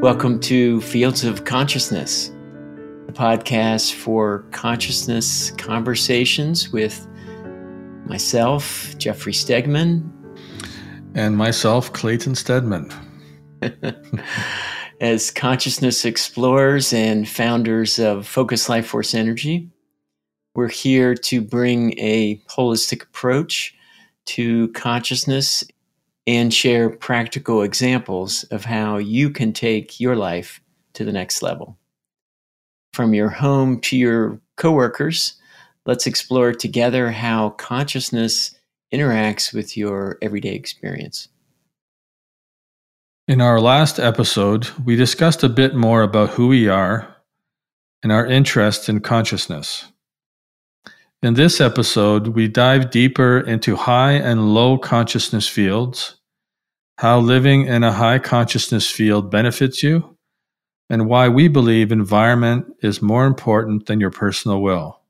Welcome to Fields of Consciousness, the podcast for consciousness conversations with myself, Jeffrey Stegman, and myself, Clayton Stedman. As consciousness explorers and founders of Focus Life Force Energy, we're here to bring a holistic approach to consciousness and share practical examples of how you can take your life to the next level. From your home to your coworkers, let's explore together how consciousness interacts with your everyday experience. In our last episode, we discussed a bit more about who we are and our interest in consciousness. In this episode, we dive deeper into high and low consciousness fields how living in a high consciousness field benefits you, and why we believe environment is more important than your personal will.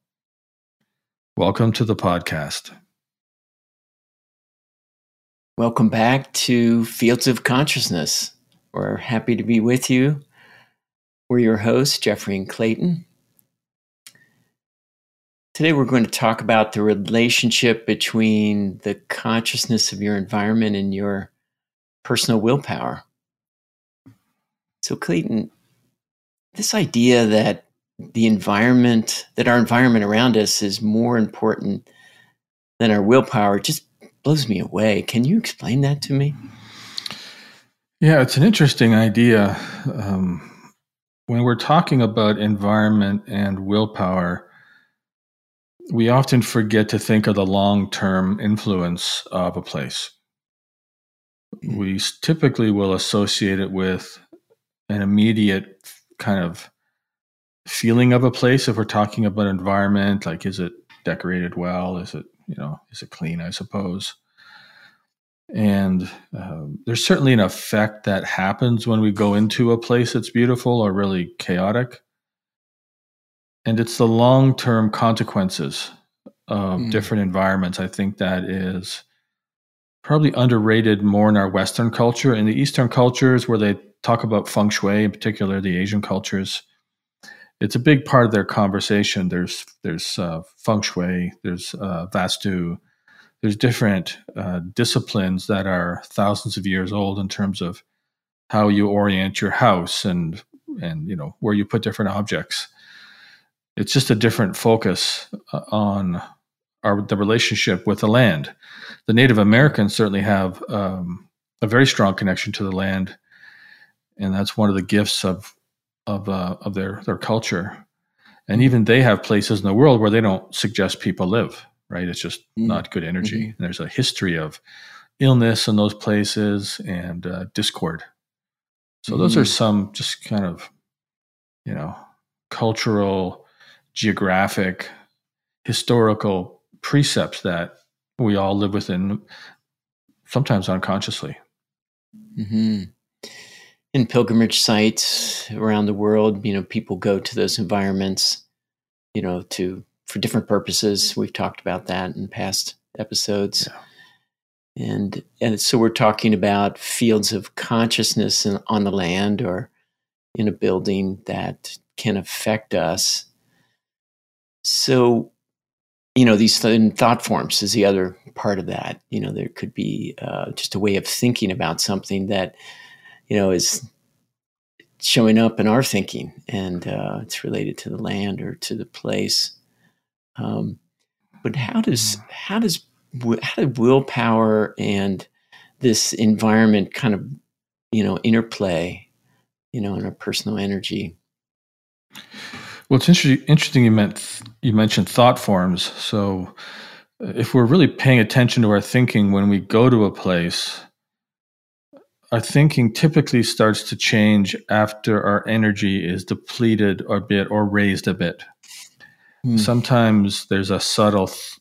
Welcome to the podcast. Welcome back to Fields of Consciousness. We're happy to be with you. We're your hosts, Jeffrey and Clayton. Today, we're going to talk about the relationship between the consciousness of your environment and your personal willpower. So, Clayton, this idea that the environment, that our environment around us is more important than our willpower just blows me away. Can you explain that to me? Yeah, it's an interesting idea. Um, when we're talking about environment and willpower, we often forget to think of the long term influence of a place. We typically will associate it with an immediate kind of feeling of a place if we're talking about environment like is it decorated well? Is it you know is it clean i suppose? And um, there's certainly an effect that happens when we go into a place that's beautiful or really chaotic and it's the long-term consequences of mm. different environments i think that is probably underrated more in our Western culture. In the Eastern cultures, where they talk about feng shui, in particular the Asian cultures, it's a big part of their conversation. There's there's uh, feng shui, there's uh, vastu, there's different uh, disciplines that are thousands of years old in terms of how you orient your house and and you know where you put different objects. It's just a different focus uh, on our the relationship with the land. The Native Americans certainly have um, a very strong connection to the land, and that's one of the gifts of of uh, of their their culture. And even they have places in the world where they don't suggest people live. Right? It's just mm-hmm. not good energy. Mm-hmm. And there's a history of illness in those places and uh, discord. So mm-hmm. those are mm. some just kind of you know cultural, geographic, historical precepts that we all live within, sometimes unconsciously. Mm-hmm. In pilgrimage sites around the world, you know, people go to those environments, you know, to for different purposes. We've talked about that in past episodes. Yeah. And, and so we're talking about fields of consciousness in, on the land or in a building that can affect us. So you know these th- thought forms is the other part of that. You know there could be uh, just a way of thinking about something that you know is showing up in our thinking and uh, it's related to the land or to the place. Um, but how does mm. how does how do willpower and this environment kind of you know interplay you know in our personal energy well, it's interesting. Interesting you meant you mentioned thought forms. So, uh, if we're really paying attention to our thinking when we go to a place, our thinking typically starts to change after our energy is depleted a bit or raised a bit. Mm. Sometimes there's a subtle th-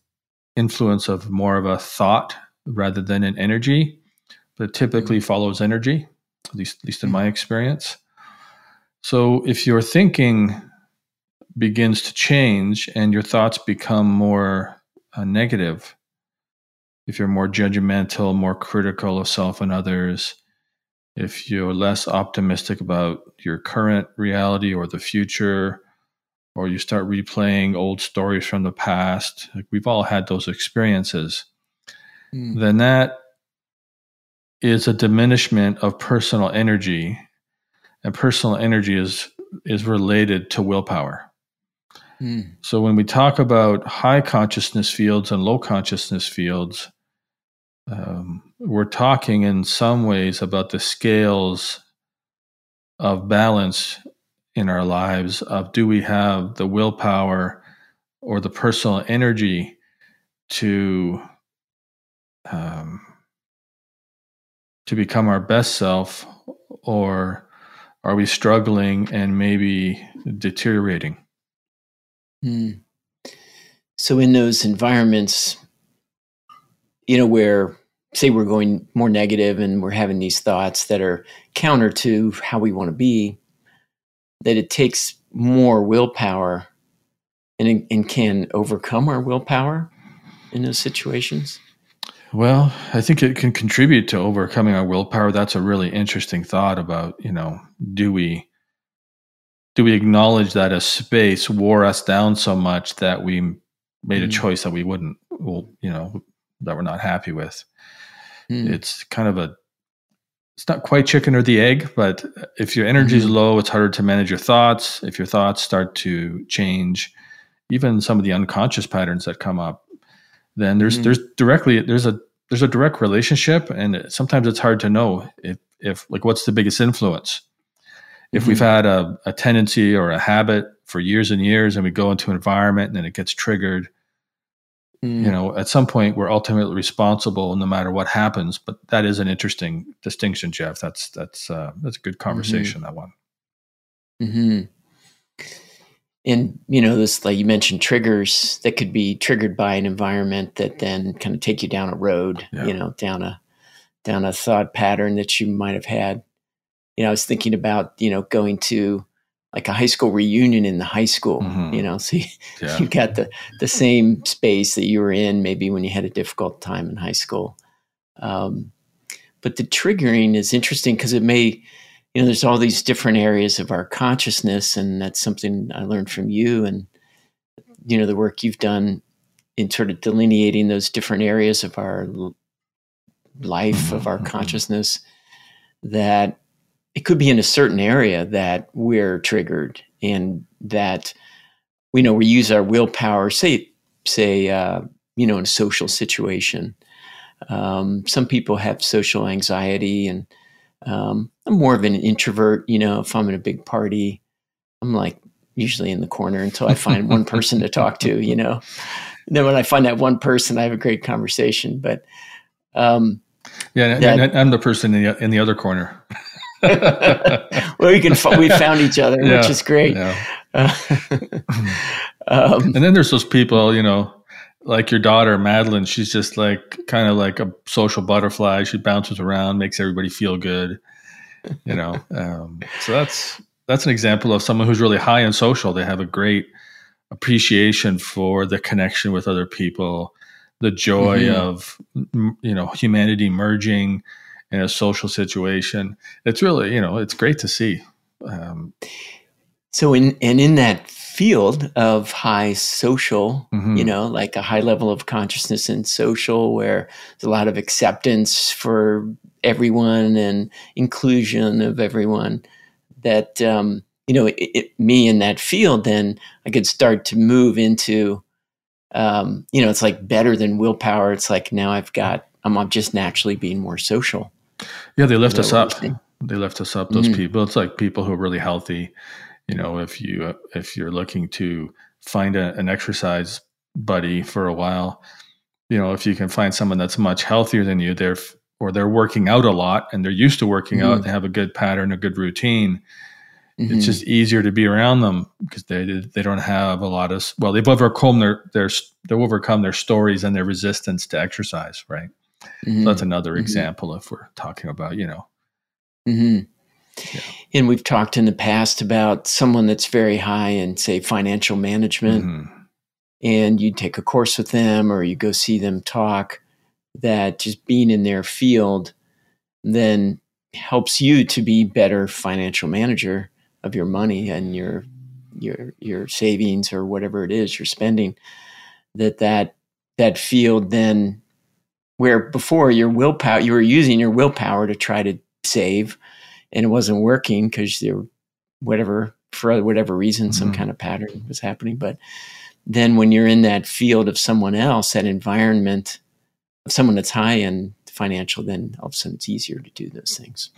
influence of more of a thought rather than an energy, but typically mm. follows energy, at least, at least in mm. my experience. So if you're thinking begins to change and your thoughts become more uh, negative, if you're more judgmental, more critical of self and others, if you're less optimistic about your current reality or the future, or you start replaying old stories from the past, like we've all had those experiences, mm. then that is a diminishment of personal energy. And personal energy is is related to willpower. Mm. So when we talk about high consciousness fields and low consciousness fields, um, we're talking in some ways about the scales of balance in our lives of do we have the willpower or the personal energy to um, to become our best self or are we struggling and maybe deteriorating mm. so in those environments you know, where say we're going more negative and we're having these thoughts that are counter to how we want to be, that it takes more willpower and, and can overcome our willpower in those situations? Well, I think it can contribute to overcoming our willpower. That's a really interesting thought about, you know, do we do we acknowledge that a space wore us down so much that we made a mm. choice that we wouldn't well, you know, that we're not happy with. Mm. It's kind of a it's not quite chicken or the egg, but if your energy is mm-hmm. low, it's harder to manage your thoughts. If your thoughts start to change, even some of the unconscious patterns that come up, then there's mm. there's directly there's a there's a direct relationship, and sometimes it's hard to know if if like what's the biggest influence. If mm-hmm. we've had a, a tendency or a habit for years and years, and we go into an environment and then it gets triggered, Mm. You know, at some point we're ultimately responsible no matter what happens. But that is an interesting distinction, Jeff. That's that's uh, that's a good mm-hmm. conversation. Mm-hmm. That one. Mm-hmm And you know, this like you mentioned triggers that could be triggered by an environment that then kind of take you down a road. Yeah. You know, down a down a thought pattern that you might have had. You know, I was thinking about you know going to like a high school reunion in the high school, mm-hmm. you know, so you, yeah. you, got the, the same space that you were in maybe when you had a difficult time in high school. Um, but the triggering is interesting because it may, you know, there's all these different areas of our consciousness. And that's something I learned from you and, you know, the work you've done in sort of delineating those different areas of our life, mm-hmm. of our mm-hmm. consciousness that it could be in a certain area that we're triggered and that we know we use our willpower say say uh, you know in a social situation um, some people have social anxiety and um, i'm more of an introvert you know if i'm in a big party i'm like usually in the corner until i find one person to talk to you know and then when i find that one person i have a great conversation but um, yeah, that, I'm the person in the, in the other corner. well, we can we found each other, yeah, which is great. Yeah. Uh, um, and then there's those people, you know, like your daughter Madeline. She's just like kind of like a social butterfly. She bounces around, makes everybody feel good. You know, um, so that's that's an example of someone who's really high in social. They have a great appreciation for the connection with other people, the joy mm-hmm. of you know humanity merging in a social situation. It's really, you know, it's great to see. Um, so in and in that field of high social, mm-hmm. you know, like a high level of consciousness and social, where there's a lot of acceptance for everyone and inclusion of everyone. That um, you know, it, it, me in that field, then I could start to move into, um, you know, it's like better than willpower. It's like now I've got I'm just naturally being more social. Yeah, they lift us up. They lift us up. Those mm-hmm. people. It's like people who are really healthy. You know, if you uh, if you're looking to find a, an exercise buddy for a while, you know, if you can find someone that's much healthier than you, they're or they're working out a lot and they're used to working mm-hmm. out, they have a good pattern, a good routine. Mm-hmm. It's just easier to be around them because they they don't have a lot of well, they've overcome their their they've overcome their stories and their resistance to exercise, right? Mm-hmm. So that's another mm-hmm. example if we're talking about, you know. Mm-hmm. Yeah. And we've talked in the past about someone that's very high in, say, financial management, mm-hmm. and you take a course with them or you go see them talk, that just being in their field then helps you to be better financial manager of your money and your your your savings or whatever it is you're spending that that that field then where before your willpower you were using your willpower to try to save and it wasn't working because there whatever for whatever reason mm-hmm. some kind of pattern was happening. But then when you're in that field of someone else that environment of someone that's high in financial then all of a sudden it's easier to do those things.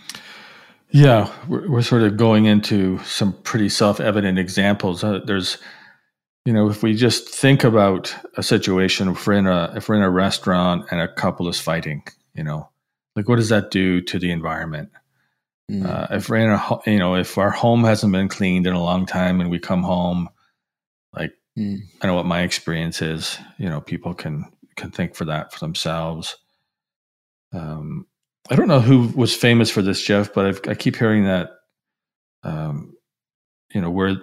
Yeah we're, we're sort of going into some pretty self-evident examples. Uh, there's you know if we just think about a situation if we're in a if we're in a restaurant and a couple is fighting you know like what does that do to the environment mm. uh, if we're in a you know if our home hasn't been cleaned in a long time and we come home like mm. i know what my experience is you know people can can think for that for themselves um i don't know who was famous for this jeff but I've, i keep hearing that um you know where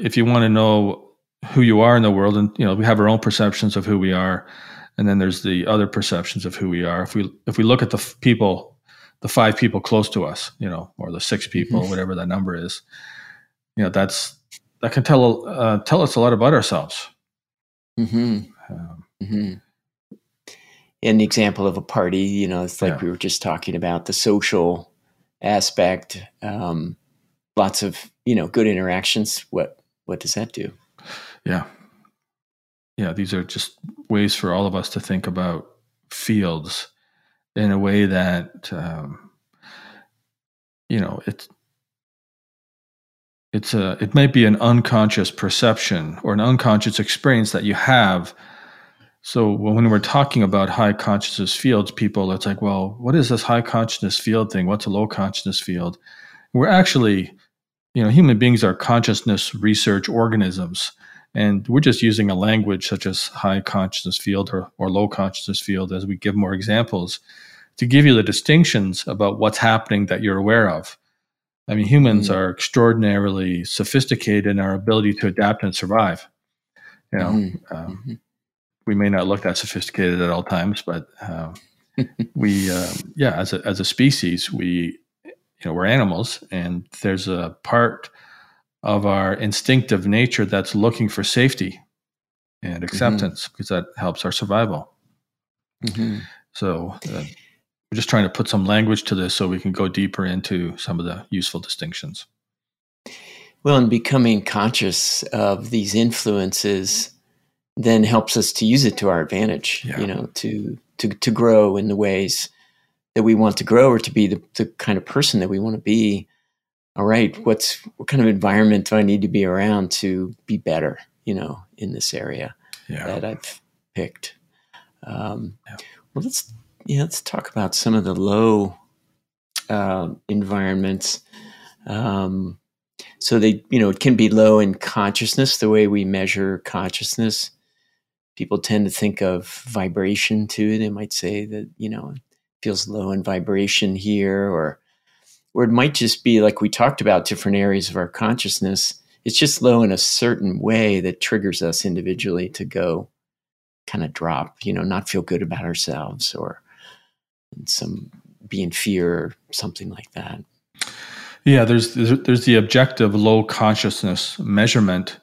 if you want to know who you are in the world and you know we have our own perceptions of who we are and then there's the other perceptions of who we are if we if we look at the f- people the five people close to us you know or the six people mm-hmm. whatever that number is you know that's that can tell uh, tell us a lot about ourselves mm-hmm. Um, mm-hmm. in the example of a party you know it's like yeah. we were just talking about the social aspect um, lots of you know good interactions what what does that do yeah. Yeah, these are just ways for all of us to think about fields in a way that um, you know it's it's a it might be an unconscious perception or an unconscious experience that you have. So when we're talking about high consciousness fields people it's like well what is this high consciousness field thing? What's a low consciousness field? We're actually you know human beings are consciousness research organisms and we're just using a language such as high consciousness field or, or low consciousness field as we give more examples to give you the distinctions about what's happening that you're aware of. I mean, humans mm-hmm. are extraordinarily sophisticated in our ability to adapt and survive. You know, mm-hmm. Um, mm-hmm. we may not look that sophisticated at all times, but um, we, uh, yeah, as a, as a species, we, you know, we're animals, and there's a part of our instinctive nature that's looking for safety and mm-hmm. acceptance mm-hmm. because that helps our survival. Mm-hmm. So uh, we're just trying to put some language to this so we can go deeper into some of the useful distinctions. Well, and becoming conscious of these influences then helps us to use it to our advantage, yeah. you know, to, to, to grow in the ways that we want to grow or to be the, the kind of person that we want to be all right, what's what kind of environment do I need to be around to be better, you know, in this area yeah. that I've picked. Um, yeah. Well, let's yeah, let's talk about some of the low uh, environments. Um, so they, you know, it can be low in consciousness, the way we measure consciousness. People tend to think of vibration too. They might say that, you know, feels low in vibration here, or or it might just be like we talked about different areas of our consciousness. It's just low in a certain way that triggers us individually to go kind of drop, you know, not feel good about ourselves or some be in fear or something like that. Yeah, there's there's the objective low consciousness measurement,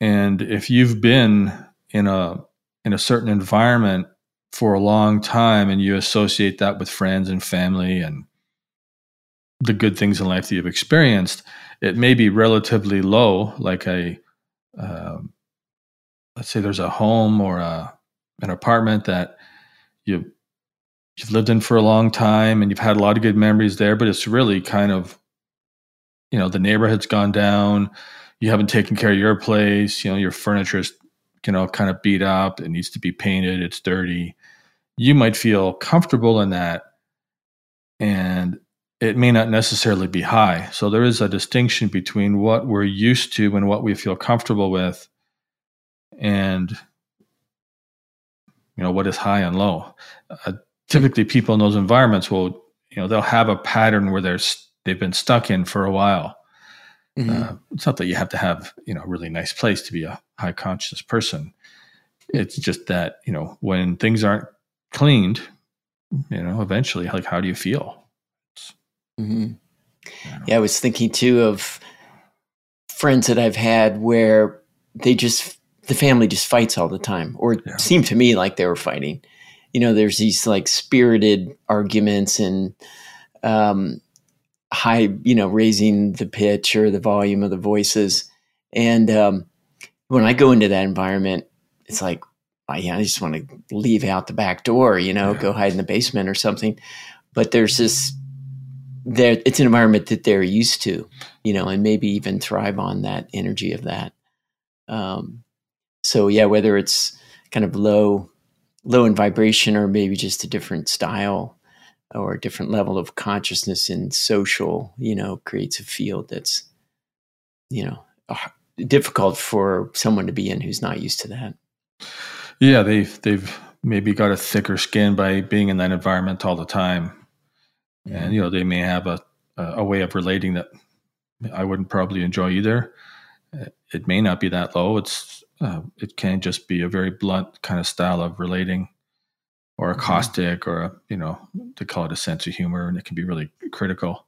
and if you've been in a in a certain environment for a long time and you associate that with friends and family and the good things in life that you've experienced, it may be relatively low, like a, uh, let's say there's a home or a, an apartment that you you've lived in for a long time and you've had a lot of good memories there, but it's really kind of, you know, the neighborhood's gone down. You haven't taken care of your place. You know, your furniture is, you know, kind of beat up. It needs to be painted. It's dirty. You might feel comfortable in that. And it may not necessarily be high. So there is a distinction between what we're used to and what we feel comfortable with, and you know what is high and low. Uh, typically, people in those environments will, you know, they'll have a pattern where they're they've been stuck in for a while. Mhm. Uh, it's not that you have to have you know a really nice place to be a high conscious person. It's just that you know when things aren't cleaned, you know, eventually, like how do you feel? Mhm. Yeah. I was thinking too of friends that I've had where they just the family just fights all the time, or it Yeah. seemed to me like they were fighting. You know, there's these like spirited arguments and um, high, you know, raising the pitch or the volume of the voices. And um, when I go into that environment, it's like, oh, yeah, I just want to leave out the back door, you know, Yeah. go hide in the basement or something. But there's this, there, it's an environment that they're used to, you know, and maybe even thrive on that energy of that. Um, so yeah, whether it's kind of low, low in vibration or maybe just a different style or a different level of consciousness in social, you know, creates a field that's, you know, difficult for someone to be in who's not used to that. Yeah, they've they've maybe got a thicker skin by being in that environment all the time, and you know they may have a a way of relating that I wouldn't probably enjoy either. Uh, It may not be that low. It's uh, it can just be a very blunt kind of style of relating, or a Mhm. caustic, or a you know they call it a sense of humor, and it can be really critical.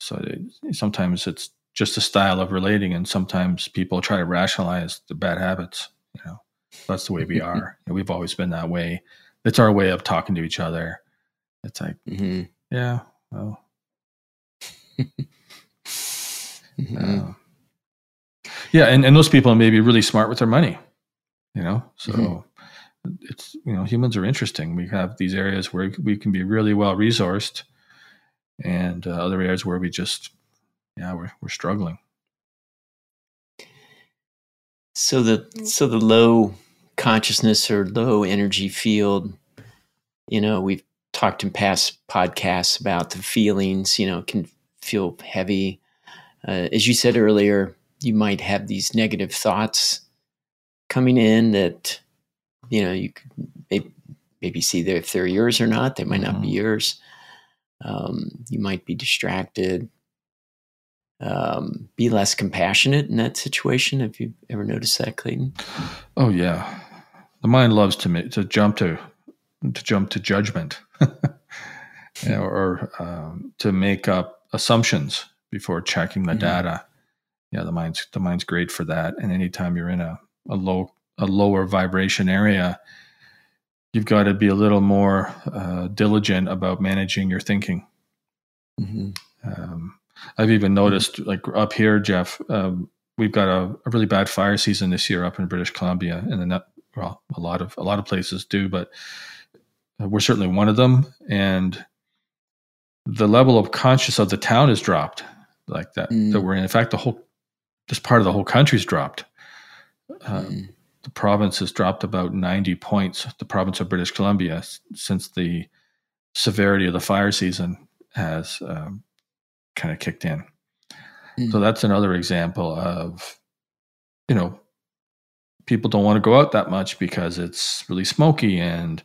So it, sometimes it's just a style of relating, and sometimes people try to rationalize the bad habits. You know, that's the way we are. We've always been that way. It's our way of talking to each other. It's like, Mhm. Yeah, well, Mhm. uh, yeah, and, and those people may be really smart with their money, you know. So Mhm. it's you know humans are interesting. We have these areas where we can be really well resourced, and uh, other areas where we just yeah we're we're struggling. So the so the low consciousness or low energy field, you know, we've talked in past podcasts about the feelings, you know, can feel heavy. Uh, as you said earlier, you might have these negative thoughts coming in that, you know, you could maybe, see there if they're yours or not. They might not be Mhm. yours. Um, you might be distracted. Um, be less compassionate in that situation. Have you ever noticed that, Clayton? Oh yeah, the mind loves to to jump to to jump to judgment, or um, to make up assumptions before checking the Mhm. data. Yeah, the mind's the mind's great for that. And anytime you're in a, a low a lower vibration area, you've got to be a little more uh, diligent about managing your thinking. Mm-hmm. Um, I've even noticed, like up here, Jeff, um, we've got a, a really bad fire season this year up in British Columbia, and the net, well, a lot of a lot of places do, but we're certainly one of them. And the level of conscious of the town has dropped, like that Mm. that we're in. In fact, the whole this part of the whole country's dropped. Uh, Mm. the province has dropped about 90 points, the province of British Columbia, s- since the severity of the fire season has um, kind of kicked in. Mm. So that's another example of, you know, people don't want to go out that much because it's really smoky and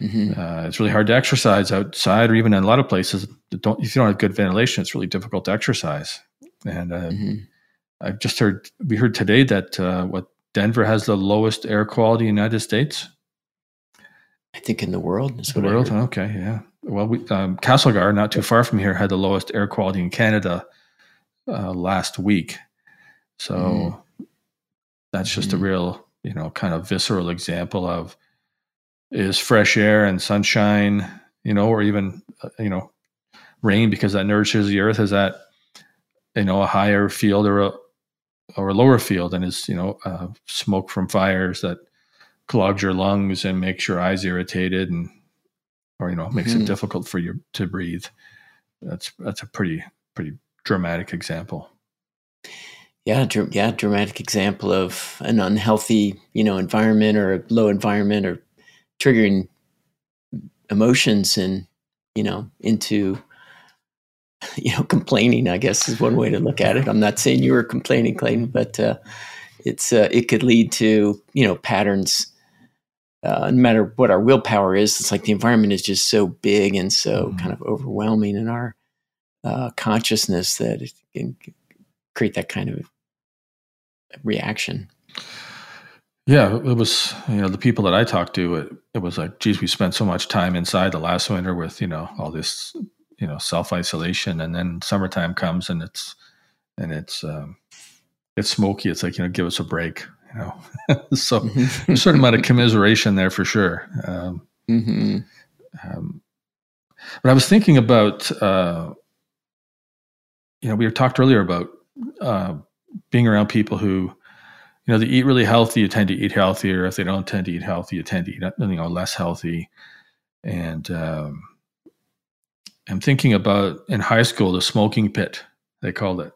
Mhm. uh, it's really hard to exercise outside, or even in a lot of places, that don't if you don't have good ventilation, it's really difficult to exercise. And uh, Mhm. I've just heard we heard today that uh, what Denver has the lowest air quality in the United States. I think in the world is The world, okay, yeah. Well, we, um, Castlegar, not too far from here, had the lowest air quality in Canada uh, last week. So Mm. that's just a Mhm. real, you know, kind of visceral example of is fresh air and sunshine, you know, or even uh, you know, rain because that nourishes the earth. Is that you know a higher field or a or a lower field, and is you know uh, smoke from fires that clogs your lungs and makes your eyes irritated and or you know makes Mhm. it difficult for you to breathe. That's that's a pretty pretty dramatic example. Yeah, dr- yeah, dramatic example of an unhealthy, you know, environment or a low environment or triggering emotions and, you know, into you know, complaining, I guess is one way to look at it. I'm not saying you were complaining, Clayton, but uh, it's uh, it could lead to, you know, patterns uh, no matter what our willpower is, it's like the environment is just so big and so Mhm. kind of overwhelming in our uh, consciousness that it can create that kind of reaction. Yeah, it was, you know, the people that I talked to, it, it was like, geez, we spent so much time inside the last winter with, you know, all this, you know, self isolation. And then summertime comes and it's, and it's, um, it's smoky. It's like, you know, give us a break, you know. so mm-hmm. a certain amount of commiseration there for sure. Um, mm-hmm. um, but I was thinking about, uh, you know, we were talked earlier about uh, being around people who, you know, they eat really healthy, you tend to eat healthier. If they don't tend to eat healthy, you tend to eat, you know, less healthy. And um, I'm thinking about in high school, the smoking pit, they called it,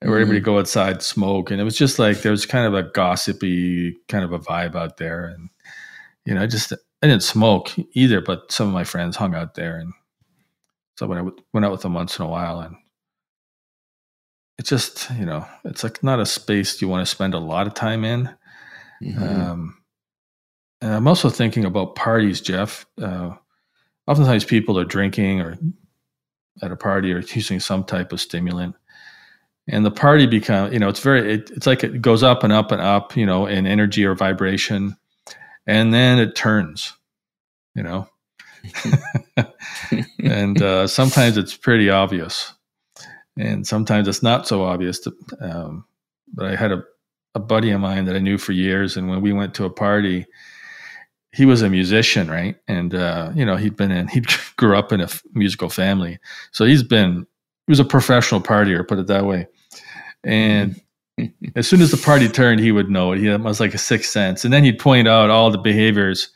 where mm-hmm. everybody go outside, smoke. And it was just like, there was kind of a gossipy kind of a vibe out there. And, you know, I just, I didn't smoke either, but some of my friends hung out there. And so when I went out with them once in a while and it's just you know it's like not a space you want to spend a lot of time in. Mm-hmm. um, and i'm also thinking about parties jeff. Uh, oftentimes people are drinking or at a party or using some type of stimulant and the party become you know it's very it, it's like it goes up and up and up you know in energy or vibration and then it turns you know? And uh, sometimes it's pretty obvious and sometimes it's not so obvious. To, um, but I had a, a buddy of mine that I knew for years, and when we went to a party, he was a musician, right? And uh, you know, he'd been in, he grew up in a f- musical family, so he's been he was a professional partier, put it that way. And as soon as the party turned, he would know it. He was like a sixth sense, and then he'd point out all the behaviors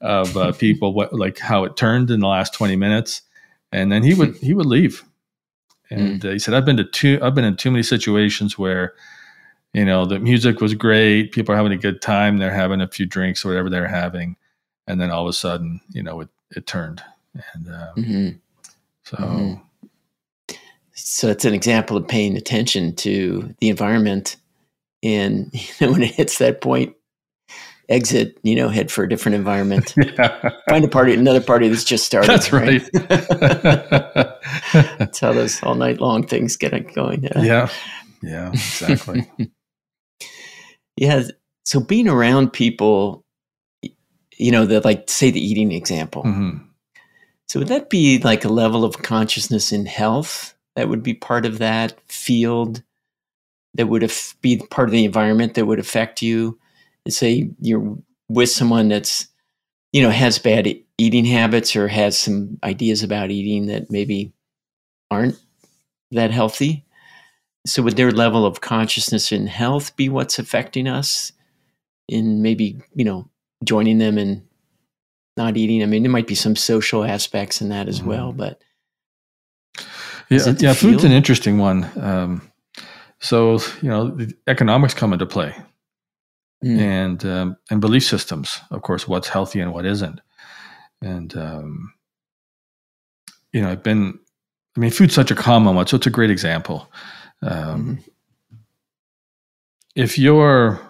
of uh, people, what like how it turned in the last twenty minutes, and then he would he would leave and mm. uh, he said, I've been to two, I've been in too many situations where, you know, the music was great. People are having a good time. They're having a few drinks or whatever they're having. And then all of a sudden, you know, it, it turned. And um, mm-hmm. so. Mm-hmm. So it's an example of paying attention to the environment. And you know, when it hits that point, exit, you know, head for a different environment. Yeah. Find a party, another party that's just started. That's right. right? that's how those all night long things get going. Yeah. Yeah. Yeah, exactly. yeah. So being around people, you know, that like say the eating example. Mm-hmm. So would that be like a level of consciousness in health that would be part of that field that would be part of the environment that would affect you? Say you're with someone that's you know has bad eating habits or has some ideas about eating that maybe aren't that healthy. So would their level of consciousness and health be what's affecting us in maybe you know joining them and not eating? I mean there might be some social aspects in that as mm-hmm. well but yeah yeah food's an interesting one. Um, so you know the economics come into play mm. and um, and belief systems, of course, what's healthy and what isn't. And um, you know, I've been. I mean, food's such a common one, so it's a great example. Um, mm If you're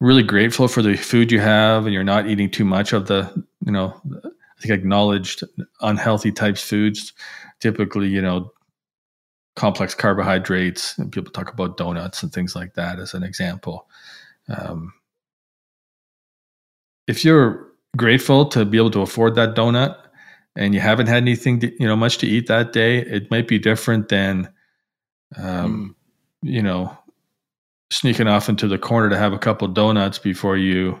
really grateful for the food you have, and you're not eating too much of the, you know, I think acknowledged unhealthy types foods, typically, you know, complex carbohydrates, and people talk about donuts and things like that as an example. Um, if you're grateful to be able to afford that donut and you haven't had anything to, you know much to eat that day it might be different than um, mm. you know sneaking off into the corner to have a couple donuts before you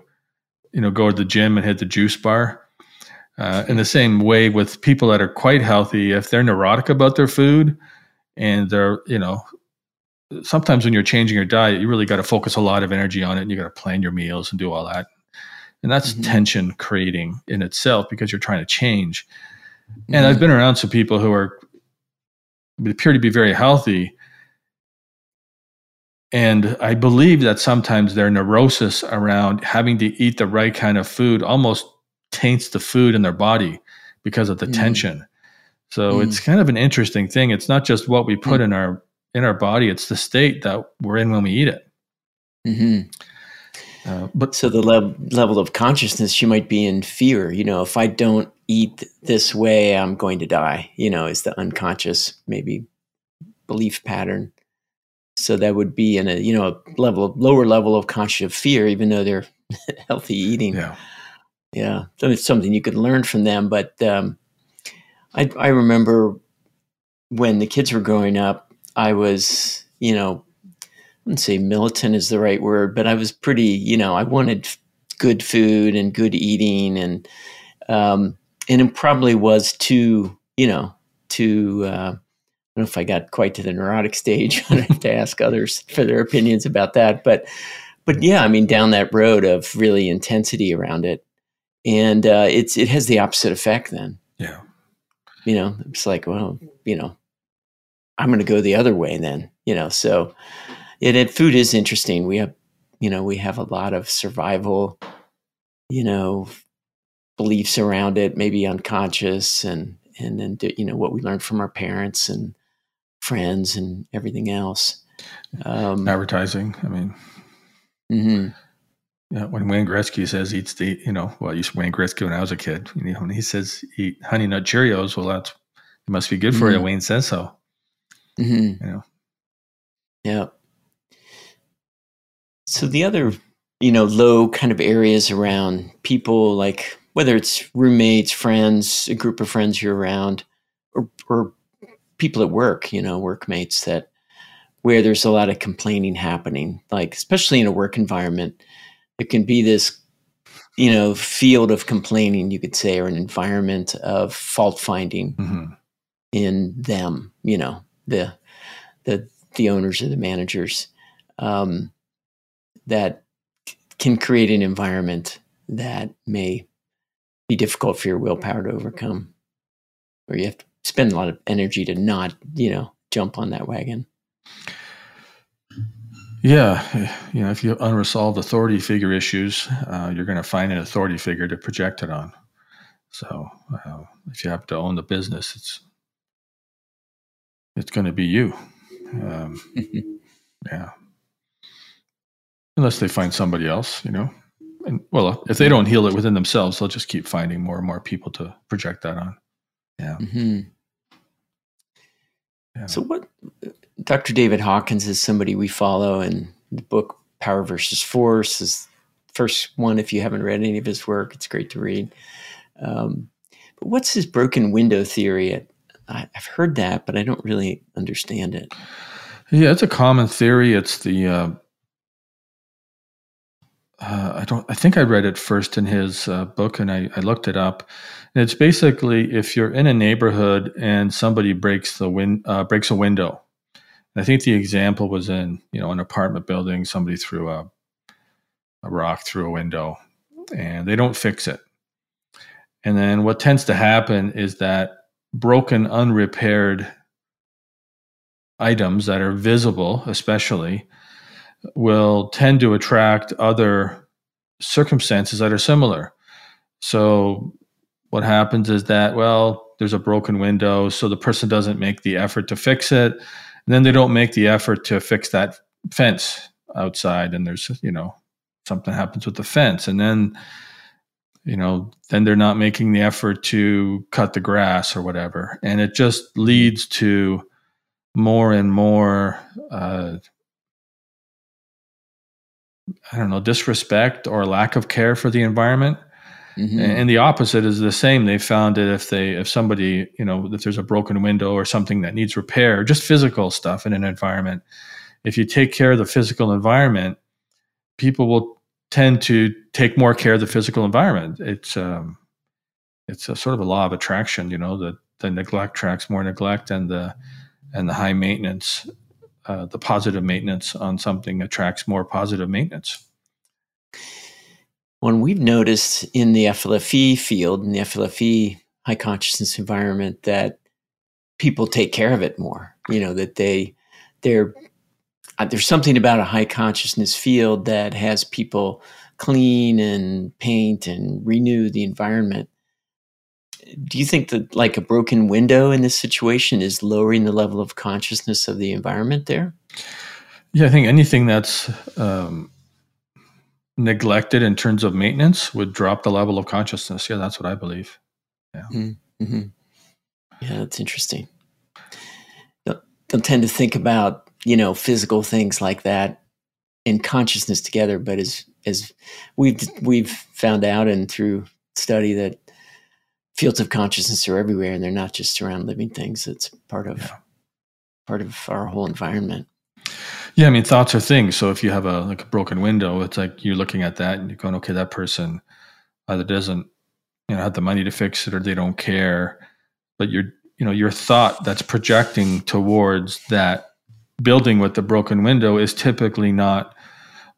you know go to the gym and hit the juice bar uh, in the same way with people that are quite healthy if they're neurotic about their food and they're you know sometimes when you're changing your diet, you really got to focus a lot of energy on it and you got to plan your meals and do all that. And that's mm-hmm. tension creating in itself because you're trying to change. Mm-hmm. And I've been around some people who are appear to be very healthy. And I believe that sometimes their neurosis around having to eat the right kind of food almost taints the food in their body because of the mm-hmm. tension. So it's mm. kind of an interesting thing. It's not just what we put mm. in our in our body. It's the state that we're in when we eat it. Mm-hmm. Uh, but so the le- level of consciousness, you might be in fear. You know, if I don't eat this way, I'm going to die. You know, is the unconscious maybe belief pattern. So that would be in a you know a level of lower level of conscious fear, even though they're healthy eating. Yeah, yeah. So it's something you could learn from them. But um, I I remember when the kids were growing up, I was you know I wouldn't say militant is the right word, but I was pretty you know I wanted good food and good eating and um, and it probably was too you know too uh, I don't know if I got quite to the neurotic stage. I have to ask others for their opinions about that. But, but yeah, I mean, down that road of really intensity around it, and uh, it's it has the opposite effect. Then, yeah, you know, it's like, well, you know, I'm going to go the other way. Then, you know, so it, it food is interesting. We have, you know, we have a lot of survival, you know, beliefs around it, maybe unconscious, and and then you know what we learned from our parents and friends and everything else. Um, Advertising. I mean, mm-hmm. yeah, when Wayne Gretzky says eats the, you know, well, I used Wayne Gretzky when I was a kid. You know, when he says eat honey nut Cheerios, well, that's it must be good for mm-hmm. you. Wayne says so. Mm-hmm. You know. Yeah. So the other, you know, low kind of areas around people like whether it's roommates, friends, a group of friends you're around, or, or people at work, you know, workmates that where there's a lot of complaining happening, like especially in a work environment, it can be this, you know, field of complaining, you could say, or an environment of fault finding mm-hmm. in them, you know, the the the owners or the managers, um, that can create an environment that may be difficult for your willpower to overcome, or you have to spend a lot of energy to not, you know, jump on that wagon. Yeah, you know, if you unresolved authority figure issues, uh, you're going to find an authority figure to project it on. So, uh, if you have to own the business, it's it's going to be you. Um, yeah, unless they find somebody else, you know. And well, if they don't heal it within themselves, they'll just keep finding more and more people to project that on. Yeah. Mm-hmm. yeah. So, what Dr. David Hawkins is somebody we follow, and the book Power versus Force is first one. If you haven't read any of his work, it's great to read. Um, but what's his broken window theory? I, have heard that, but I don't really understand it. Yeah, it's a common theory. It's the uh, uh, I don't. I think I read it first in his uh, book, and I, I, looked it up. And it's basically if you're in a neighborhood and somebody breaks the win uh, breaks a window. And I think the example was in you know an apartment building. Somebody threw a a rock through a window, and they don't fix it. And then what tends to happen is that broken, unrepaired items that are visible, especially will tend to attract other circumstances that are similar. So, what happens is that, well, there's a broken window, so the person doesn't make the effort to fix it. And then they don't make the effort to fix that fence outside, and there's, you know, something happens with the fence. And then, you know, then they're not making the effort to cut the grass or whatever. And it just leads to more and more uh, I don't know, disrespect or lack of care for the environment. Mm-hmm. And the opposite is the same. They found that if they, if somebody, you know, if there's a broken window or something that needs repair, just physical stuff in an environment, if you take care of the physical environment, people will tend to take more care of the physical environment. It's, um, it's a sort of a law of attraction, you know, that the neglect tracks more neglect and the, and the high maintenance uh, the positive maintenance on something attracts more positive maintenance. When we've noticed in the FLFE field, in the FLFE high consciousness environment, that people take care of it more. You know that they they're there's something about a high consciousness field that has people clean and paint and renew the environment do you think that like a broken window in this situation is lowering the level of consciousness of the environment there? Yeah, I think anything that's um, neglected in terms of maintenance would drop the level of consciousness. Yeah, that's what I believe. Yeah. Mm-hmm. Yeah, that's interesting. They'll, they'll tend to think about you know physical things like that in consciousness together, but as as we've we've found out and through study that fields of consciousness are everywhere and they're not just around living things it's part of yeah. part of our whole environment. Yeah i mean thoughts are things. So if you have a like a broken window it's like you're looking at that and you're going okay that person either doesn't you know have the money to fix it or they don't care. But you're you know your thought that's projecting towards that building with the broken window is typically not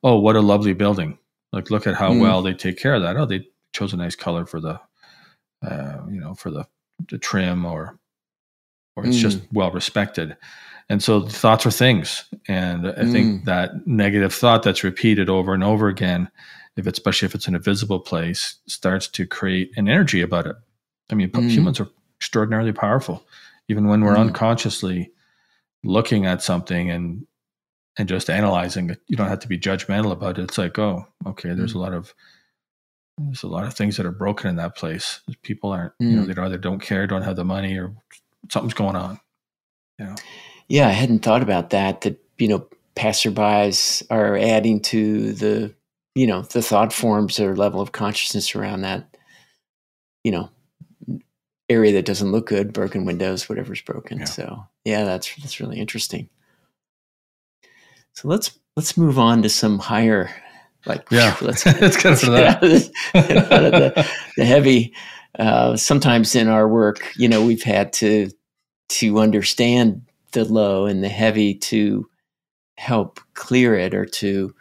oh what a lovely building like look at how mm. well they take care of that oh they chose a nice color for the uh, you know, for the, the trim or or it's mm. just well respected. And so thoughts are things. And I mm. think that negative thought that's repeated over and over again, if it's, especially if it's in a visible place, starts to create an energy about it. I mean, humans are extraordinarily powerful, even when we're unconsciously looking at something and and just analyzing it. You don't have to be judgmental about it. It's like, oh, okay, there's mm. a lot of there's a lot of things that are broken in that place. People aren't, mm. you know, mm. they either don't care, don't have the money, or something's going on. You know? Yeah, I hadn't thought about that. That you know, passerbys are adding to the, you know, the thought forms or level of consciousness around that, you know, area that doesn't look good, broken windows, whatever's broken. Yeah. So yeah, that's that's really interesting. So let's let's move on to some higher like yeah let's, let's get, out, out, of the, the, heavy uh, sometimes in our work you know we've had to to understand the low and the heavy to help clear it or to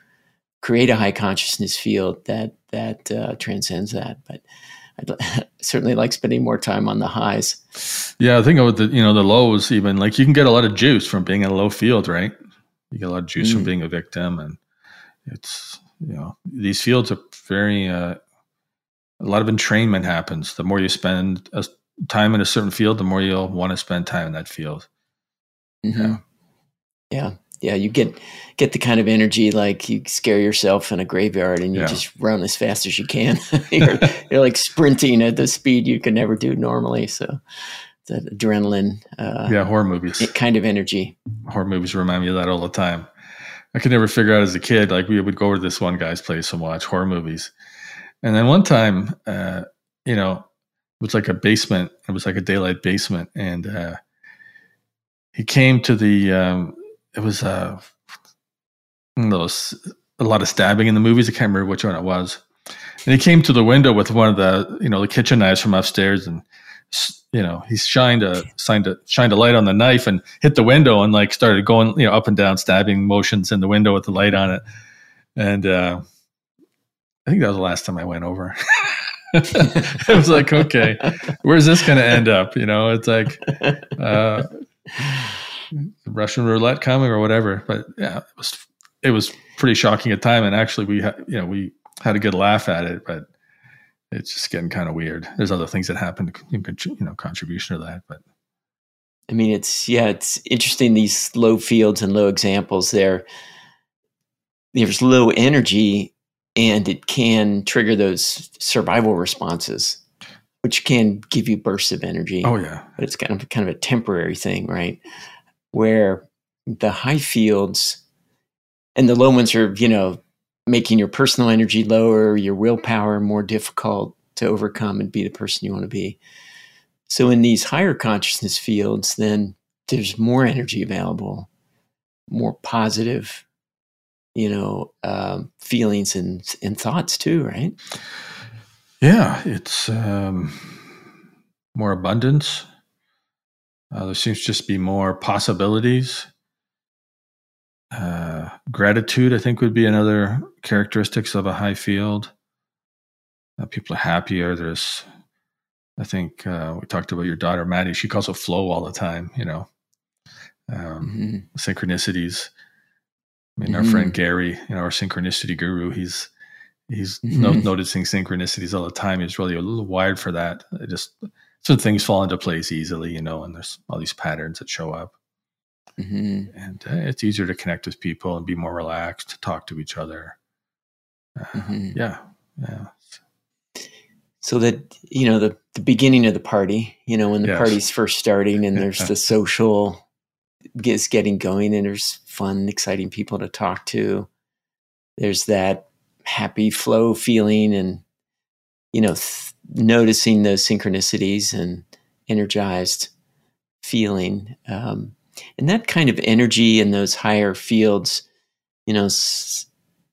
create a high consciousness field that that uh, transcends that but I certainly like spending more time on the highs. Yeah, I think with the you know the lows even like you can get a lot of juice from being in a low field, right? You get a lot of juice mm. from being a victim, and it's you know these fields are very uh, a lot of entrainment happens the more you spend a, time in a certain field the more you'll want to spend time in that field mm-hmm. yeah yeah yeah you get get the kind of energy like you scare yourself in a graveyard and you yeah. just run as fast as you can you're, you're, like sprinting at the speed you can never do normally so the adrenaline uh, yeah horror movies kind of energy horror movies remind me of that all the time I could never figure out as a kid. Like we would go to this one guy's place and watch horror movies, and then one time, uh, you know, it was like a basement. It was like a daylight basement, and uh, he came to the. Um, it was uh, those a lot of stabbing in the movies. I can't remember which one it was. And he came to the window with one of the you know the kitchen knives from upstairs and you know, he shined a shined a shined a light on the knife and hit the window and like started going, you know, up and down, stabbing motions in the window with the light on it. And uh, I think that was the last time I went over. it was like, okay, where's this going to end up? You know, it's like uh, Mm-hmm. Russian roulette coming or whatever. But yeah, it was it was pretty shocking at time. And actually, we had you know we had a good laugh at it, but it's just getting kind of weird. There's other things that happen, you know, contribution to that, but. I mean, it's yeah, it's interesting. These low fields and low examples there. There's low energy, and it can trigger those survival responses, which can give you bursts of energy. Oh yeah, but it's kind of kind of a temporary thing, right? Where the high fields and the low ones are, you know, making your personal energy lower, your willpower more difficult to overcome and be the person you want to be. So, in these higher consciousness fields, then there's more energy available, more positive, you know, um, feelings and and thoughts too, right? Yeah, it's um, more abundance. Uh, there seems to just be more possibilities. Uh, gratitude, I think, would be another characteristics of a high field. Uh, people are happier. There's, I think, uh, we talked about your daughter Maddie. She calls it flow all the time. You know, um, mm-hmm. synchronicities. I mean, mm-hmm. our friend. Gary, you know, our synchronicity guru, he's he's mm-hmm. no, noticing synchronicities all the time. He's really a little wired for that. It just so things fall into place easily, you know, and there's all these patterns that show up. Mm-hmm. And uh, it's easier to connect with people and be more relaxed, to talk to each other. Uh, mm-hmm. Yeah. Yeah. so that you know the the beginning of the party you know when the Yes. party's first starting and there's the social is getting going and there's fun exciting people to talk to there's that happy flow feeling and you know th- noticing those synchronicities and energized feeling um, and that kind of energy in those higher fields you know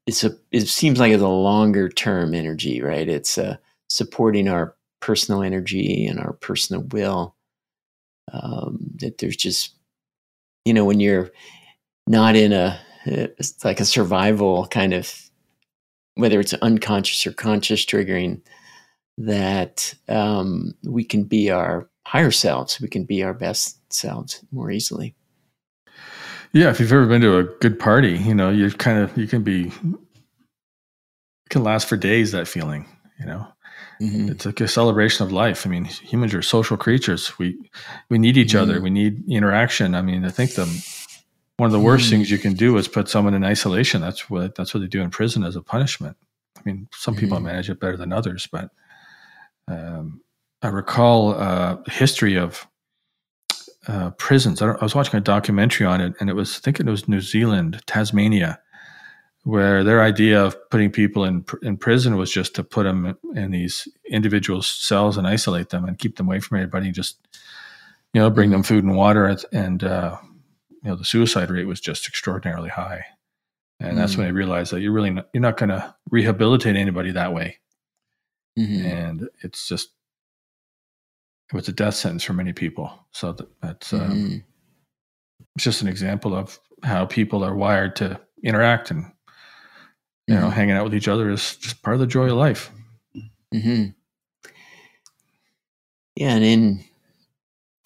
it's a it seems like it's a longer term energy right? It's uh, supporting our personal energy and our personal will um, that there's just you know when you're not in a it's like a survival kind of whether it's unconscious or conscious triggering that um, we can be our higher selves we can be our best selves more easily Yeah, if you've ever been to a good party, you know, you kind of you can be it can last for days that feeling, you know. Mhm. It's like a celebration of life. I mean, humans are social creatures. We we need each other. Mhm. We need interaction. I mean, I think the one of the worst Mhm. things you can do is put someone in isolation. That's what that's what they do in prison as a punishment. I mean, some people Mhm. manage it better than others, but um, I recall uh, history of uh, prisons. I, I was watching a documentary on it, and it was I think it was New Zealand, Tasmania, where their idea of putting people in pr- in prison was just to put them in these individual cells and isolate them and keep them away from everybody. Just you know, bring them food and water, and, and uh, you know, the suicide rate was just extraordinarily high. And that's Mm. when I realized that you're really not, you're not going to rehabilitate anybody that way Mhm. and it's just it was a death sentence for many people. So that, that's um, Mhm. it's just an example of how people are wired to interact and you know Mhm. hanging out with each other is just part of the joy of life. hmm Yeah, and in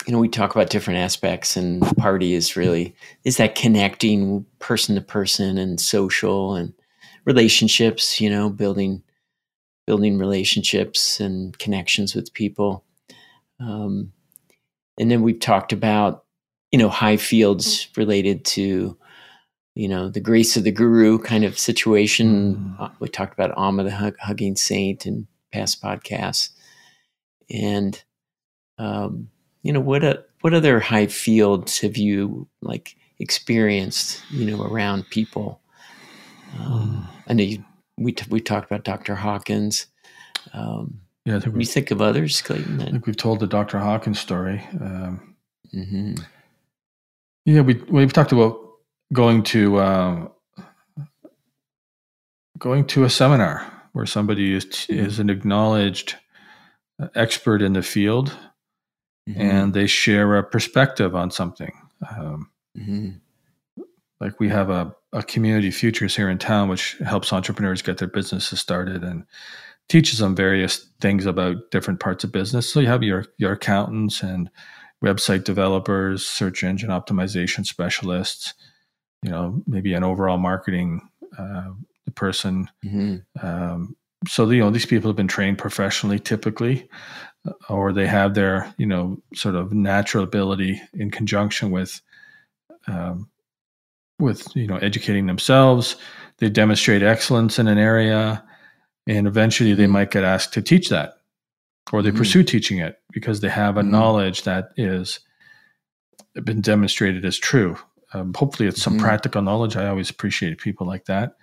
you know we talk about different aspects, and party is really is that connecting person to person and social and relationships. You know, building building relationships and connections with people. Um, and then we've talked about you know high fields related to you know the grace of the guru kind of situation. Mm. We talked about Amma the hug, hugging saint in past podcasts, and um, you know what uh, what other high fields have you like experienced you know around people? Um, I know you, we t- we talked about Dr. Hawkins. Um, Yeah, I think we've, think of others, Clayton. I think we've told the Dr. Hawkins story. Um, hmm yeah, we we've talked about going to um, going to a seminar where somebody is is an acknowledged uh, expert in the field Mm-hmm. and they share a perspective on something. Um, hmm like we have a community futures here in town which helps entrepreneurs get their businesses started and teaches them various things about different parts of business. So you have your your accountants and website developers search engine optimization specialists you know maybe an overall marketing uh, person. Hmm um, so you know these people have been trained professionally typically uh, or they have their you know sort of natural ability in conjunction with um, with you know educating themselves they demonstrate excellence in an area and eventually they Mhm. might get asked to teach that or they Mhm. pursue teaching it because they have a Mhm. knowledge that is been demonstrated as true um, hopefully it's some Mhm. practical knowledge i always appreciate people like that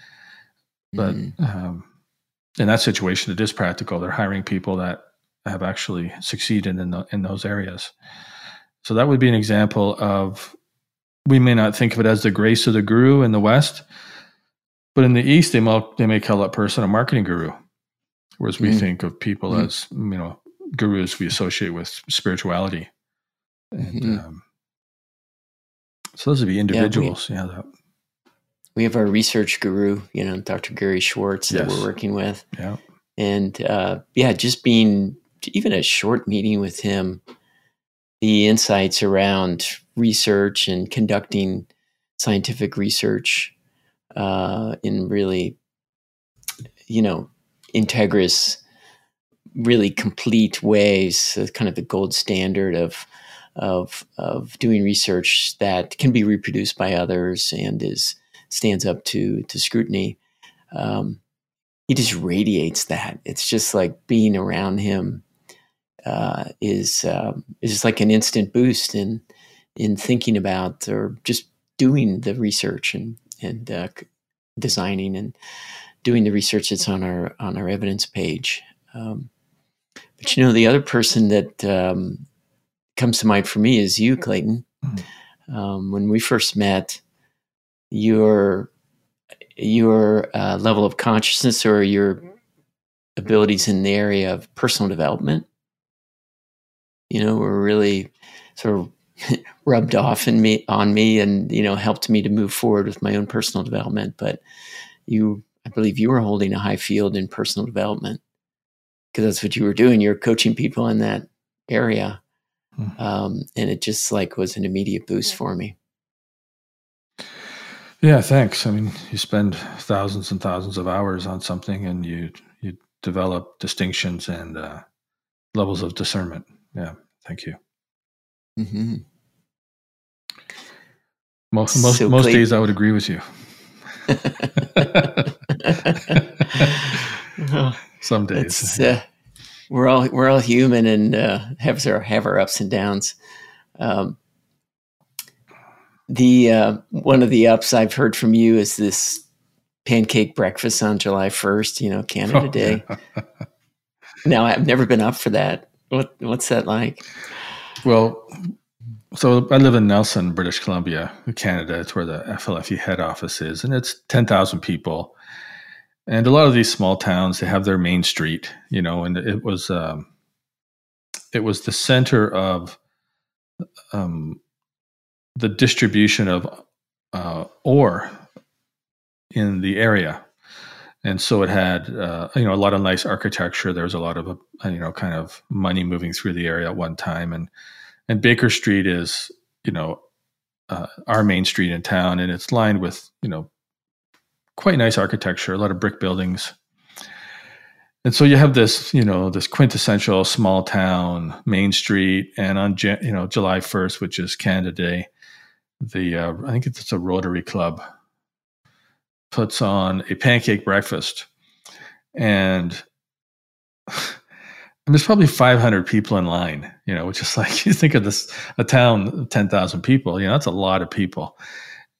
but um, in that situation, it is practical. They're hiring people that have actually succeeded in the, in those areas. So that would be an example of we may not think of it as the grace of the guru in the West, but in the East, they may they may call that person a marketing guru, whereas we Mm. think of people Mm. as you know gurus we associate with spirituality. And Mhm. um, so those would be individuals. Yeah, that, we have our research guru, you know, Dr. Gary Schwartz that we're working with. yeah. And uh, yeah, just being even a short meeting with him, the insights around research and conducting scientific research uh, in really, you know, integrous, really complete ways, uh, kind of the gold standard of of of doing research that can be reproduced by others and is stands up to to scrutiny. Um, he just radiates that. It's just like being around him uh, is um, is just like an instant boost in in thinking about or just doing the research and and uh, designing and doing the research that's on our on our evidence page. Um, but you know, the other person that um, comes to mind for me is you, Clayton. Mm-hmm. Um, when we first met, your your uh, level of consciousness or your abilities in the area of personal development, you know, were really sort of rubbed off in me on me and you know helped me to move forward with my own personal development. But you i believe you were holding a high field in personal development because that's what you were doing. You're coaching people in that area mm-hmm. um, and it just like was an immediate boost for me. Yeah thanks. I mean you spend thousands and thousands of hours on something and you you develop distinctions and uh, levels of discernment. Yeah thank you mm-hmm. Most most, so most days I would agree with you. Some days. Uh, we're all we're all human and uh, have our have our ups and downs. Um, the uh, one of the ups I've heard from you is this pancake breakfast on July first. You know, Canada oh, Day. Yeah. now I've never been up for that. What what's that like? Well, so I live in Nelson, British Columbia, Canada. It's where the FLFE head office is, and it's ten thousand people. And a lot of these small towns, they have their main street, you know, and it was um, it was the center of um, the distribution of uh, ore in the area, and so it had uh, you know a lot of nice architecture. There was a lot of uh, you know kind of money moving through the area at one time, and and Baker Street is you know uh, our main street in town, and it's lined with you know quite nice architecture, a lot of brick buildings. And so you have this, you know, this quintessential small town main street, and on you know July first, which is Canada Day, the uh, I think it's a Rotary Club puts on a pancake breakfast, and and there's probably 500 people in line, you know, which is like you think of this a town of 10,000 people, you know, that's a lot of people.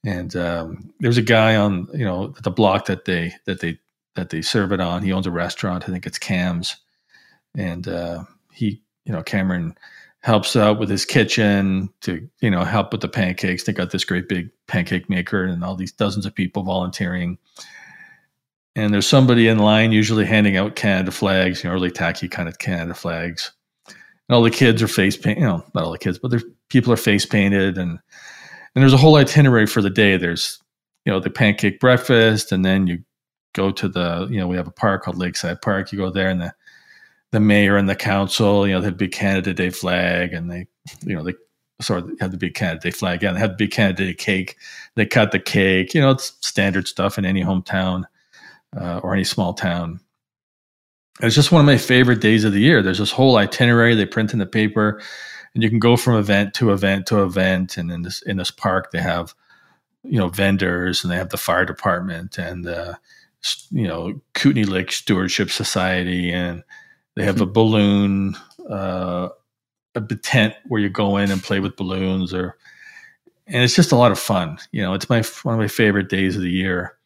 And um, there's a guy on, you know, the block that they that they that they serve it on. He owns a restaurant. I think it's Cam's, and uh, he, you know, Cameron helps out with his kitchen to, you know, help with the pancakes. They got this great big pancake maker and all these dozens of people volunteering and there's somebody in line usually handing out Canada flags, you know, really tacky kind of Canada flags. And all the kids are face painted, you know, not all the kids, but there's people are face painted and and there's a whole itinerary for the day. There's, you know, the pancake breakfast, and then you go to the, you know, we have a park called Lakeside Park. You go there and the the mayor and the council, you know, they had big Canada Day flag and they, you know, they sorry, they had the big Canada Day flag. Yeah, they had the big Canada Day cake. They cut the cake. You know, it's standard stuff in any hometown uh, or any small town. It's just one of my favorite days of the year. There's this whole itinerary they print in the paper, and you can go from event to event to event. And in this in this park, they have you know vendors, and they have the fire department, and the you know Kootenay Lake Stewardship Society, and they have a balloon, uh, a tent where you go in and play with balloons, or and it's just a lot of fun. You know, it's my one of my favorite days of the year.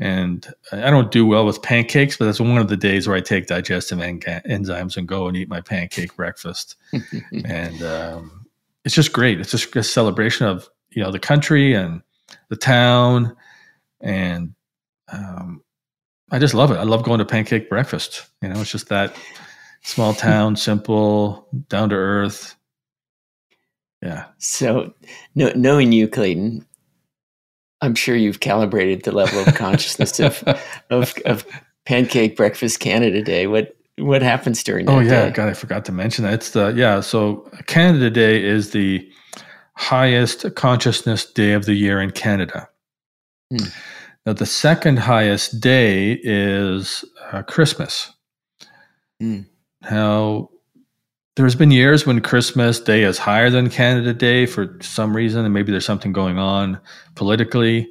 And I don't do well with pancakes, but that's one of the days where I take digestive en- enzymes and go and eat my pancake breakfast. and um, it's just great. It's just a celebration of you know the country and the town, and um, I just love it. I love going to pancake breakfast. You know, it's just that small town, simple, down to earth. Yeah. So, no, knowing you, Clayton, I'm sure you've calibrated the level of consciousness of, of, of Pancake Breakfast Canada Day. What what happens during that? Oh yeah, day? God, I forgot to mention that. It's the yeah. So Canada Day is the highest consciousness day of the year in Canada. Hmm. Now the second highest day is uh, Christmas. Hmm. Now there's been years when Christmas Day is higher than Canada Day for some reason, and maybe there's something going on politically.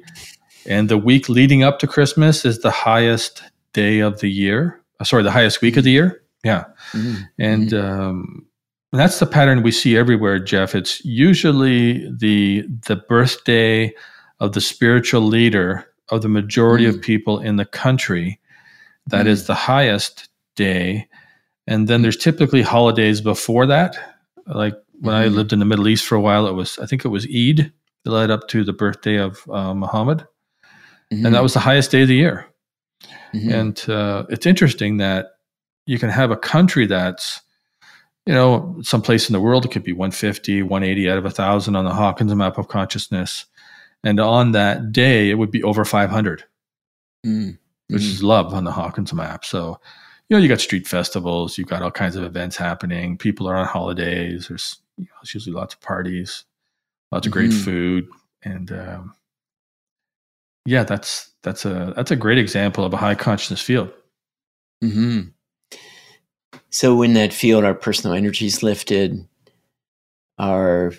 And the week leading up to Christmas is the highest day of the year. Uh, sorry, the highest week of the year. Yeah, mm-hmm. and mm-hmm. um, that's the pattern we see everywhere, Jeff. It's usually the the birthday of the spiritual leader of the majority mm. of people in the country. That mm. is the highest day, and then there's typically holidays before that. Like when mm. I mm-hmm. lived in the Middle East for a while, it was I think it was Eid that led up to the birthday of uh, Muhammad, mm-hmm. and that was the highest day of the year. Mm-hmm. And uh, it's interesting that you can have a country that's you know, someplace in the world, it could be 150, 180 out of a thousand on the Hawkins map of consciousness. And on that day, it would be over 500, mm. which mm. is love on the Hawkins map. So, you know, you got street festivals, you've got all kinds of events happening. People are on holidays. There's, you know, there's usually lots of parties, lots of great mm-hmm. food. And, um, yeah, that's, that's a, that's a great example of a high consciousness field. Mm-hmm. So in that field, our personal energy is lifted, our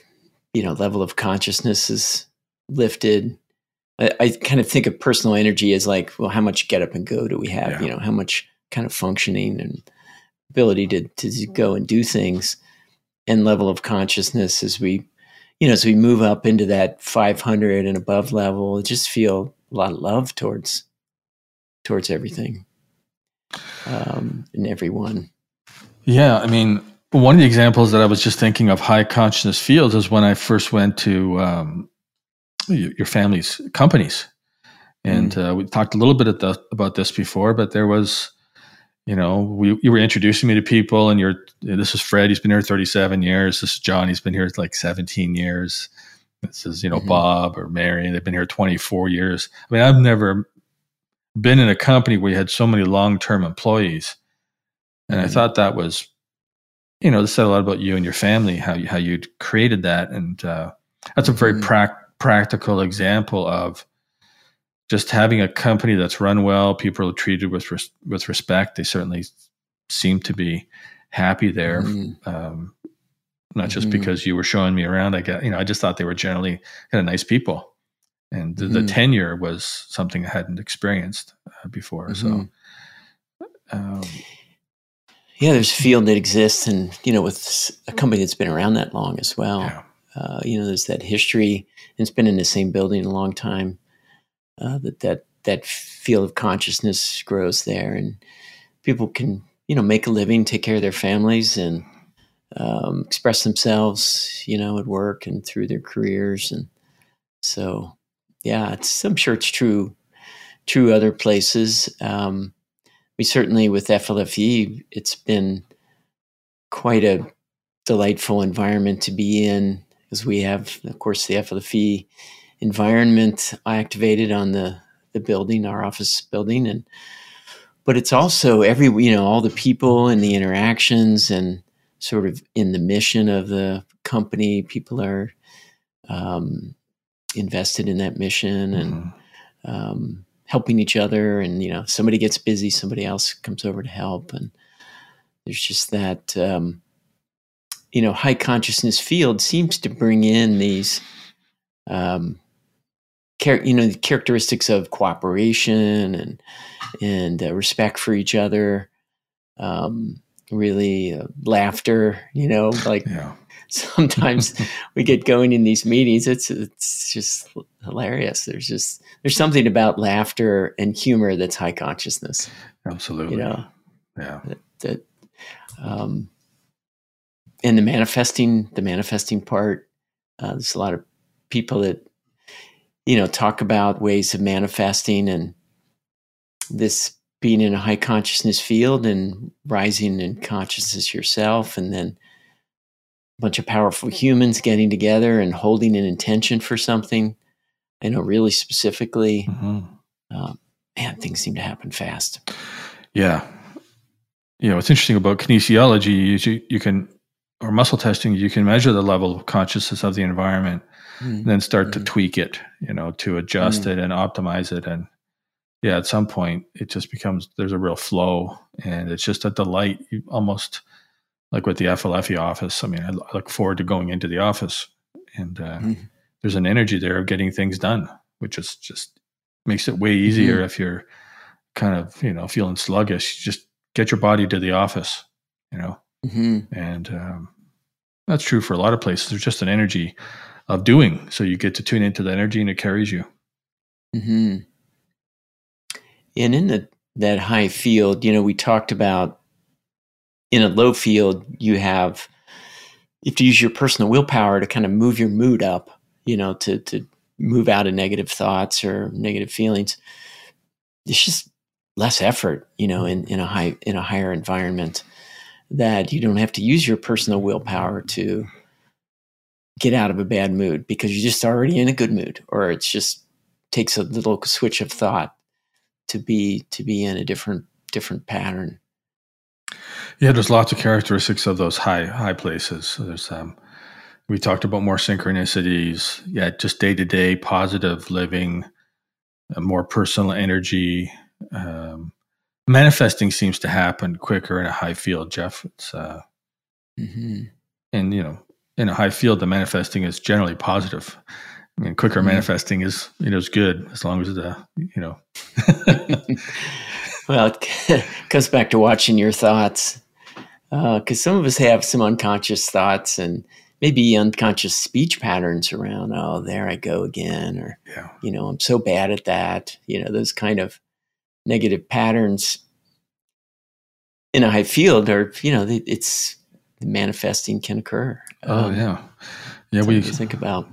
you know level of consciousness is lifted. I, I, kind of think of personal energy as like, well, how much get up and go do we have? Yeah. You know, how much kind of functioning and ability to to go and do things, and level of consciousness as we, you know, as we move up into that 500 and above level, just feel a lot of love towards towards everything um, and everyone. Yeah, I mean, one of the examples that I was just thinking of high consciousness fields is when I first went to um, your family's companies, and mm. uh, we talked a little bit the, about this before. But there was, you know, we, you were introducing me to people, and you're this is Fred. He's been here 37 years. This is John. He's been here like 17 years. This is you know mm-hmm. Bob or Mary. They've been here 24 years. I mean, I've never been in a company where you had so many long term employees and I mm-hmm. thought that was, you know, this said a lot about you and your family, how you, how you created that. And uh, that's a very mm-hmm. pra- practical example of just having a company that's run well, people are treated with, res- with respect. They certainly seem to be happy there. Mm-hmm. Um, not just mm-hmm. because you were showing me around. I got, you know, I just thought they were generally kind of nice people. And the, the mm-hmm. tenure was something I hadn't experienced uh, before. So, mm-hmm. um, yeah, there's a field that exists, and you know, with a company that's been around that long as well. Yeah. Uh, you know, there's that history, and it's been in the same building a long time. Uh, that that that field of consciousness grows there, and people can you know make a living, take care of their families, and um, express themselves. You know, at work and through their careers, and so yeah, it's I'm sure it's true true other places. Um, we certainly with FLFE, it's been quite a delightful environment to be in because we have, of course, the FLFE environment activated on the the building, our office building, and but it's also every you know all the people and the interactions and sort of in the mission of the company. People are um, invested in that mission and. Mm-hmm. Um, helping each other and you know somebody gets busy somebody else comes over to help and there's just that um, you know high consciousness field seems to bring in these um, char- you know the characteristics of cooperation and and uh, respect for each other um, really uh, laughter you know like yeah sometimes we get going in these meetings. It's it's just hilarious. There's just there's something about laughter and humor that's high consciousness. Absolutely. You know. Yeah. That, that um, and the manifesting the manifesting part. Uh, there's a lot of people that you know talk about ways of manifesting and this being in a high consciousness field and rising in consciousness yourself and then a bunch of powerful humans getting together and holding an intention for something. I know really specifically, mm-hmm. uh, man, things seem to happen fast. Yeah. You know, what's interesting about kinesiology is you, you can, or muscle testing, you can measure the level of consciousness of the environment mm. and then start mm. to tweak it, you know, to adjust mm. it and optimize it. And yeah, at some point it just becomes, there's a real flow and it's just a delight. You almost, like with the FLFE office. I mean, I look forward to going into the office, and uh, mm-hmm. there's an energy there of getting things done, which is just makes it way easier mm-hmm. if you're kind of you know feeling sluggish, just get your body to the office, you know, mm-hmm. and um, that's true for a lot of places. There's just an energy of doing, so you get to tune into the energy and it carries you. Mm-hmm. And in the, that high field, you know, we talked about in a low field, you have you have to use your personal willpower to kind of move your mood up, you know, to to move out of negative thoughts or negative feelings. It's just less effort, you know, in, in a high in a higher environment that you don't have to use your personal willpower to get out of a bad mood because you're just already in a good mood or it just takes a little switch of thought to be to be in a different different pattern. Yeah there's lots of characteristics of those high high places. There's um we talked about more synchronicities. Yeah just day-to-day positive living more personal energy um, manifesting seems to happen quicker in a high field jeff it's uh mm-hmm. and you know in a high field the manifesting is generally positive I mean, quicker mm-hmm. manifesting is you know is good as long as the you know. well, it comes back to watching your thoughts, because uh, some of us have some unconscious thoughts and maybe unconscious speech patterns around. Oh, there I go again, or yeah. you know, I'm so bad at that. You know, those kind of negative patterns in a high field are you know it's manifesting can occur. Oh um, yeah, yeah. We think about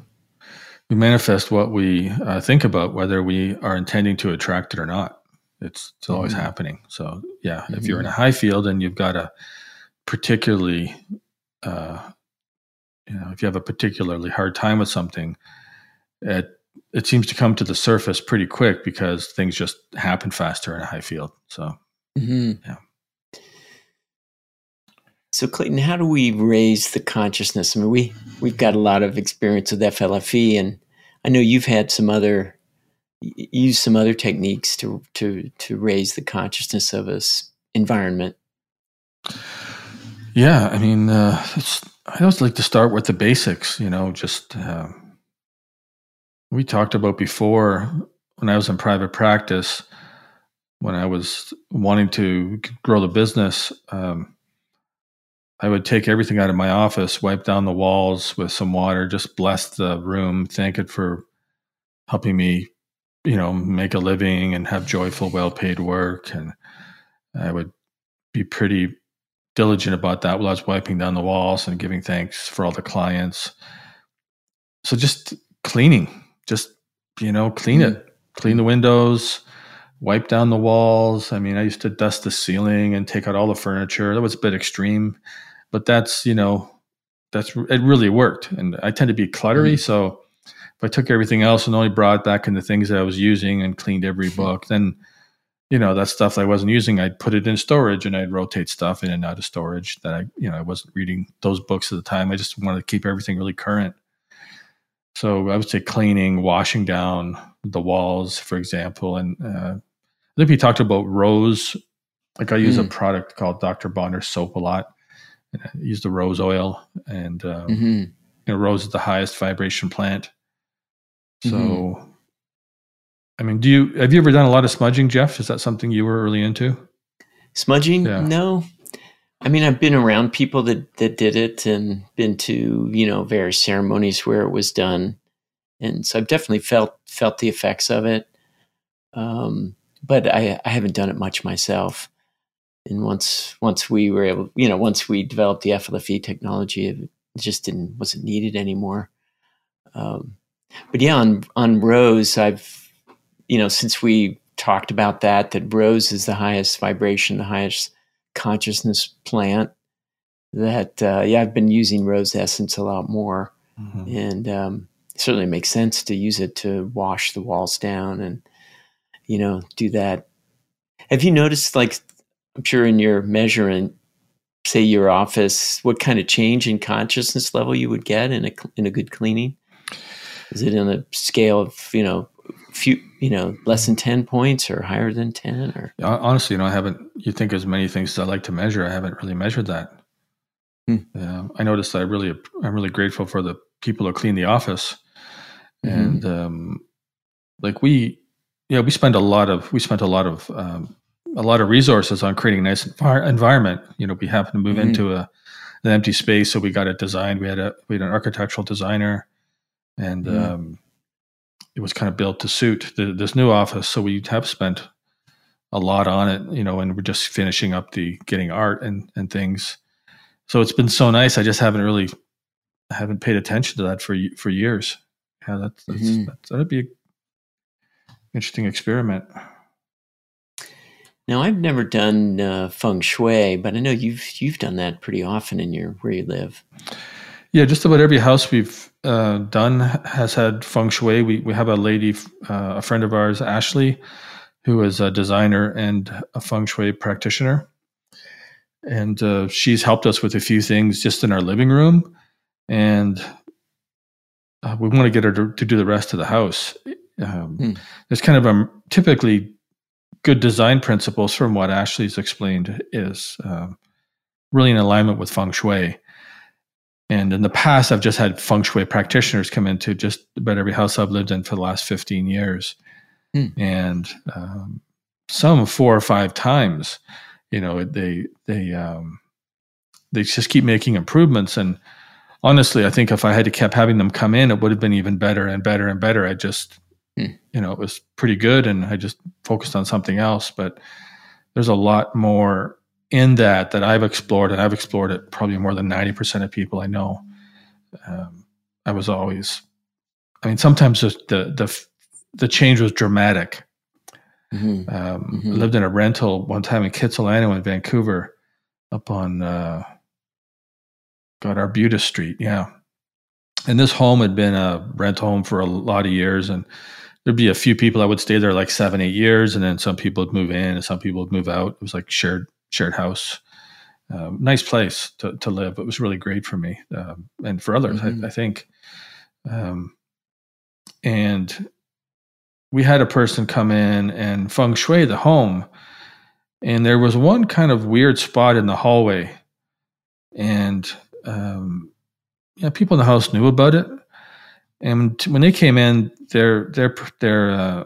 we manifest what we uh, think about, whether we are intending to attract it or not. It's it's always mm-hmm. happening. So yeah, mm-hmm. if you're in a mm-hmm. high field and you've got a particularly, uh, you know, if you have a particularly hard time with something, it it seems to come to the surface pretty quick because things just happen faster in a high field. So mm-hmm. yeah. So Clayton, how do we raise the consciousness? I mean, we we've got a lot of experience with FLFE, and I know you've had some other use some other techniques to to to raise the consciousness of us environment. Yeah, I mean, uh, I always like to start with the basics. You know, just uh, we talked about before when I was in private practice, when I was wanting to grow the business. Um, I would take everything out of my office, wipe down the walls with some water, just bless the room, thank it for helping me, you know, make a living and have joyful, well paid work. And I would be pretty diligent about that while I was wiping down the walls and giving thanks for all the clients. So just cleaning, just, you know, clean mm-hmm. it, clean the windows, wipe down the walls. I mean, I used to dust the ceiling and take out all the furniture. That was a bit extreme but that's you know that's it really worked and i tend to be cluttery mm-hmm. so if i took everything else and only brought back in the things that i was using and cleaned every mm-hmm. book then you know that stuff i wasn't using i'd put it in storage and i'd rotate stuff in and out of storage that i you know i wasn't reading those books at the time i just wanted to keep everything really current so i would say cleaning washing down the walls for example and uh, i think we talked about rose like i use mm. a product called dr bronner soap a lot And I use the rose oil, and um, mm-hmm. you know, rose is the highest vibration plant. So, mm-hmm. I mean, do you have you ever done a lot of smudging, Jeff? Is that something you were really into? Smudging? Yeah. No. I mean, I've been around people that that did it, and been to you know various ceremonies where it was done, and so I've definitely felt felt the effects of it. Um, but I, I haven't done it much myself and once once we were able, you know, once we developed the FLFE technology, it just didn't wasn't needed anymore. Um, but yeah, on on Rose, I've you know since we talked about that, that Rose is the highest vibration, the highest consciousness plant. That uh, yeah, I've been using Rose essence a lot more, mm-hmm. and um, it certainly makes sense to use it to wash the walls down and you know do that. Have you noticed like I'm sure in your measuring, say your office, what kind of change in consciousness level you would get in a in a good cleaning? Is it in a scale of you know few you know less than 10 points or higher than 10 or honestly you know i haven't you think as many things as i like to measure i haven't really measured that hmm. yeah i noticed that i really i'm really grateful for the people who clean the office mm-hmm. and um like we yeah, we spend a lot of we spent a lot of um, a lot of resources on creating a nice environment. You know, we happened to move mm-hmm. into a an empty space, so we got it designed. We had a we had an architectural designer, and mm-hmm. um, it was kind of built to suit the, this new office. So we have spent a lot on it, you know, and we're just finishing up the getting art and and things. So it's been so nice. I just haven't really I haven't paid attention to that for for years. Yeah, that's, that's, mm-hmm. that's that'd be an interesting experiment. Now, I've never done uh, feng shui, but I know you've you've done that pretty often in your where you live. Yeah, just about every house we've uh, done has had feng shui. We we have a lady, uh, a friend of ours, Ashley, who is a designer and a feng shui practitioner, and uh, she's helped us with a few things just in our living room, and uh, we want to get her to, to, do the rest of the house. Um, hmm. There's kind of a typically good design principles from what Ashley's explained is um, really in alignment with feng shui. And in the past, I've just had feng shui practitioners come into just about every house I've lived in for the last 15 years. Hmm. And um, some four or five times, you know, they, they, um, they just keep making improvements. And honestly, I think if I had to kept having them come in, it would have been even better and better and better. I just, Hmm. you know, it was pretty good and I just focused on something else. But there's a lot more in that that I've explored and I've explored it probably more than 90% of people I know. Um, I was always, I mean, sometimes the, the, the change was dramatic. Mm-hmm. Um, mm-hmm. I lived in a rental one time in Kitsilano in Vancouver up on, uh, God, Arbutus Street. Yeah. And this home had been a rent home for a lot of years. And there'd be a few people that would stay there like seven, eight years, and then some people would move in and some people would move out. It was like shared shared house. Um, nice place to, to live. It was really great for me um, and for others, mm-hmm. I, I, think. Um, and we had a person come in and feng shui the home, and there was one kind of weird spot in the hallway, and um, yeah, people in the house knew about it, and when they came in, they're their their their uh,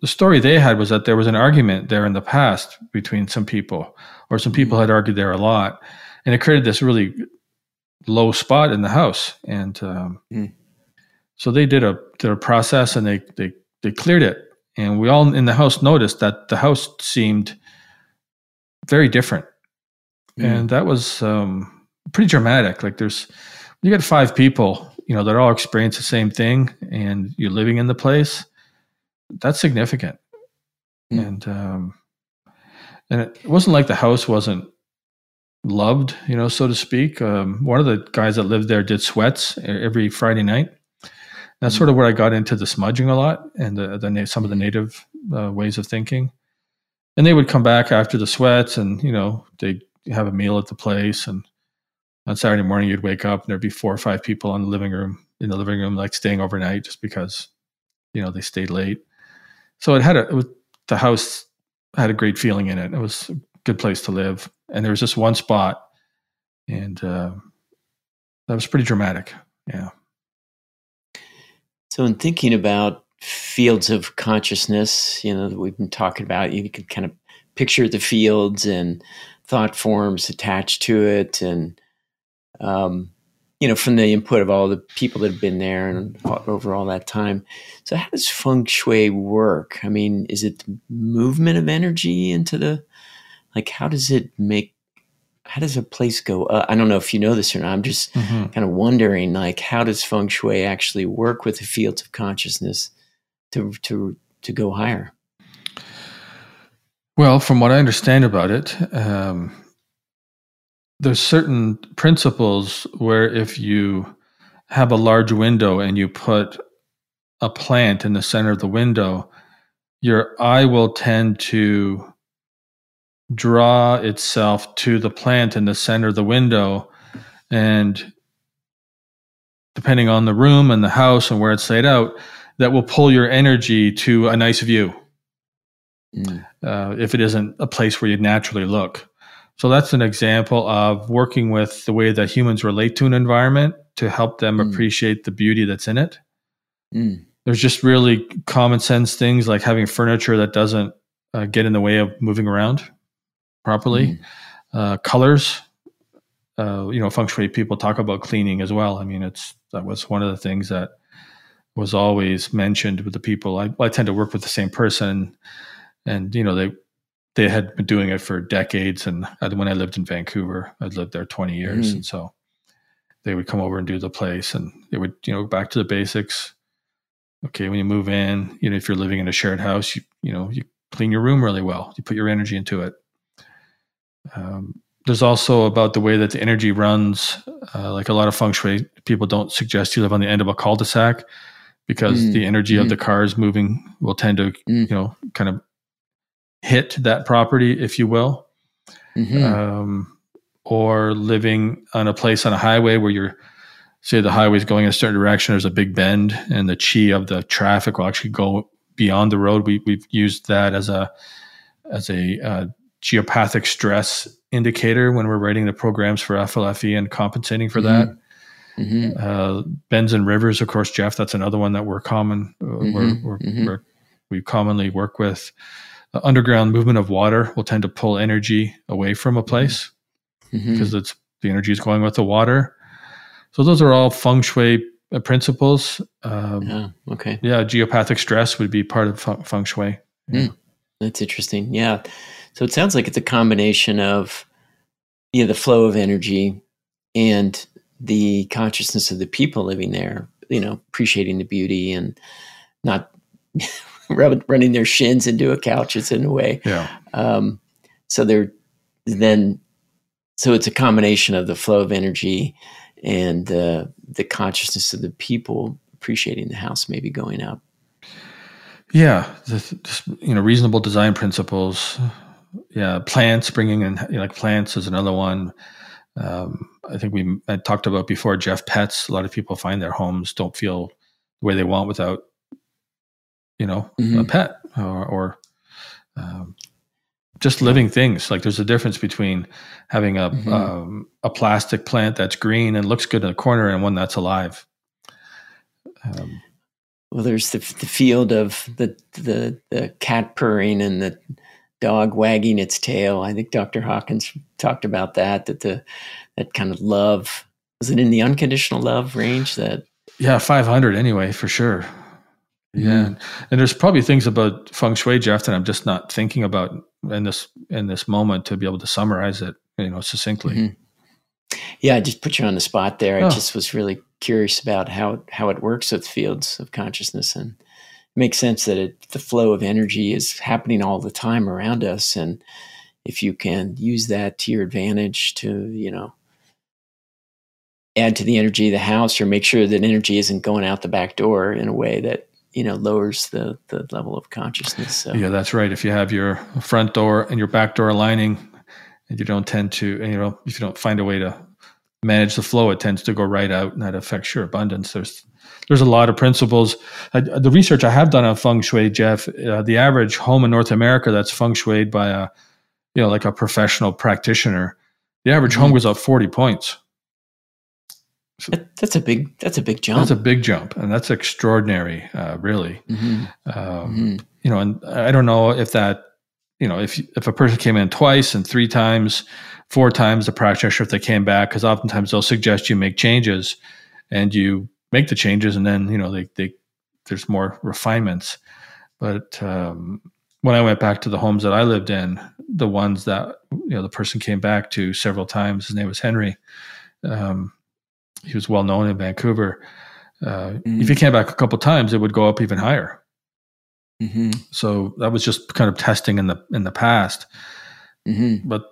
the story they had was that there was an argument there in the past between some people, or some people had argued there a lot, and it created this really low spot in the house. And um, mm. so they did a did a process, and they they they cleared it, and we all in the house noticed that the house seemed very different, mm. and that was um, pretty dramatic. Like there's you got five people you know they're all experience the same thing and you're living in the place that's significant mm. and um and it wasn't like the house wasn't loved you know so to speak um, one of the guys that lived there did sweats every friday night that's mm. sort of where i got into the smudging a lot and the, the some of the native uh, ways of thinking and they would come back after the sweats and you know they have a meal at the place and on Saturday morning you'd wake up and there'd be four or five people in the living room in the living room like staying overnight just because you know they stayed late. So it had a it was, the house had a great feeling in it. It was a good place to live, and there was just one spot, and uh, that was pretty dramatic. Yeah. So in thinking about fields of consciousness, you know, that we've been talking about, you can kind of picture the fields and thought forms attached to it and um, you know, from the input of all the people that have been there and over all that time. So, how does feng shui work? I mean, is it the movement of energy into the, like, how does it make, how does a place go up? I don't know if you know this or not. I'm just mm-hmm. kind of wondering, like, how does feng shui actually work with the fields of consciousness to, to, to go higher? Well, from what I understand about it, um, there's certain principles where if you have a large window and you put a plant in the center of the window, your eye will tend to draw itself to the plant in the center of the window. And depending on the room and the house and where it's laid out, that will pull your energy to a nice view. Mm. Uh, if it isn't a place where you'd naturally look. So that's an example of working with the way that humans relate to an environment to help them mm. appreciate the beauty that's in it. Mm. there's just really common sense things like having furniture that doesn't uh, get in the way of moving around properly. Mm. Uh, colors, uh, you know, feng shui people talk about cleaning as well. I mean, it's that was one of the things that was always mentioned with the people. I, I tend to work with the same person, and you know, they they had been doing it for decades. And when I lived in Vancouver, I'd lived there 20 years, mm. and so they would come over and do the place, and they would you know back to the basics. Okay, when you move in, you know, if you're living in a shared house, you you know you clean your room really well. You put your energy into it. Um, there's also about the way that the energy runs. Uh, like a lot of feng shui people don't suggest you live on the end of a cul-de-sac because mm. the energy mm. of the cars moving will tend to, mm. you know, kind of hit that property, if you will. Mm-hmm. Um, or living on a place on a highway where you're, say, the highway is going in a certain direction. There's a big bend, and the chi of the traffic will actually go beyond the road. We, we've used that as a as a uh, geopathic stress indicator when we're writing the programs for FLFE and compensating for mm-hmm. that. Mm-hmm. Uh, bends and rivers, of course, Jeff. That's another one that we're common. Uh, mm-hmm. we're, we're, mm-hmm. we're, we commonly work with. Uh, underground movement of water will tend to pull energy away from a mm-hmm. place because it's the energy is going with the water. So those are all feng shui uh, principles. Um, yeah. Okay. Yeah. Geopathic stress would be part of feng, feng shui. Yeah. Mm, that's interesting. Yeah. So it sounds like it's a combination of yeah, the flow of energy and the consciousness of the people living there, you know, appreciating the beauty and not running their shins into a couch. It's in a way. Yeah. Um, so they're then, so it's a combination of the flow of energy and uh, the consciousness of the people appreciating the house maybe going up. Yeah, the, you know, reasonable design principles, yeah, plants bringing in you know, like plants is another one. Um, I think we I talked about before. Jeff pets. A lot of people find their homes don't feel the way they want without, you know, mm-hmm. a pet or, or um, just living things. Like there's a difference between having a mm-hmm. um, a plastic plant that's green and looks good in a corner and one that's alive. Um, well, there's the the field of the the the cat purring and the dog wagging its tail. I think Dr. Hawkins talked about that, that the that kind of love was it in the unconditional love range that Yeah, 500 anyway, for sure. Yeah. Mm-hmm. And there's probably things about feng shui Jeff that I'm just not thinking about in this in this moment to be able to summarize it, you know, succinctly. Mm-hmm. Yeah, I just put you on the spot there. Oh. I just was really curious about how how it works with fields of consciousness and makes sense that it, the flow of energy is happening all the time around us and if you can use that to your advantage to you know add to the energy of the house or make sure that energy isn't going out the back door in a way that you know lowers the the level of consciousness so. yeah that's right if you have your front door and your back door aligning and you don't tend to you know if you don't find a way to manage the flow it tends to go right out and that affects your abundance there's there's a lot of principles. Uh, the research I have done on feng shui, Jeff, uh, the average home in North America that's feng shuied by a, you know, like a professional practitioner, the average mm-hmm. home goes up 40 points. So that, that's a big, that's a big jump. That's a big jump. And that's extraordinary, uh, really. Mm-hmm. Um, mm-hmm. You know, and I don't know if that, you know, if, if a person came in twice and three times, four times the practitioner, if they came back, because oftentimes they'll suggest you make changes and you make the changes, and then you know they they there's more refinements. But um, when I went back to the homes that I lived in, the ones that you know the person came back to several times, his name was Henry. Um, he was well known in Vancouver. Uh, mm-hmm. If he came back a couple times, it would go up even higher. Mm-hmm. So that was just kind of testing in the in the past. Mm-hmm. But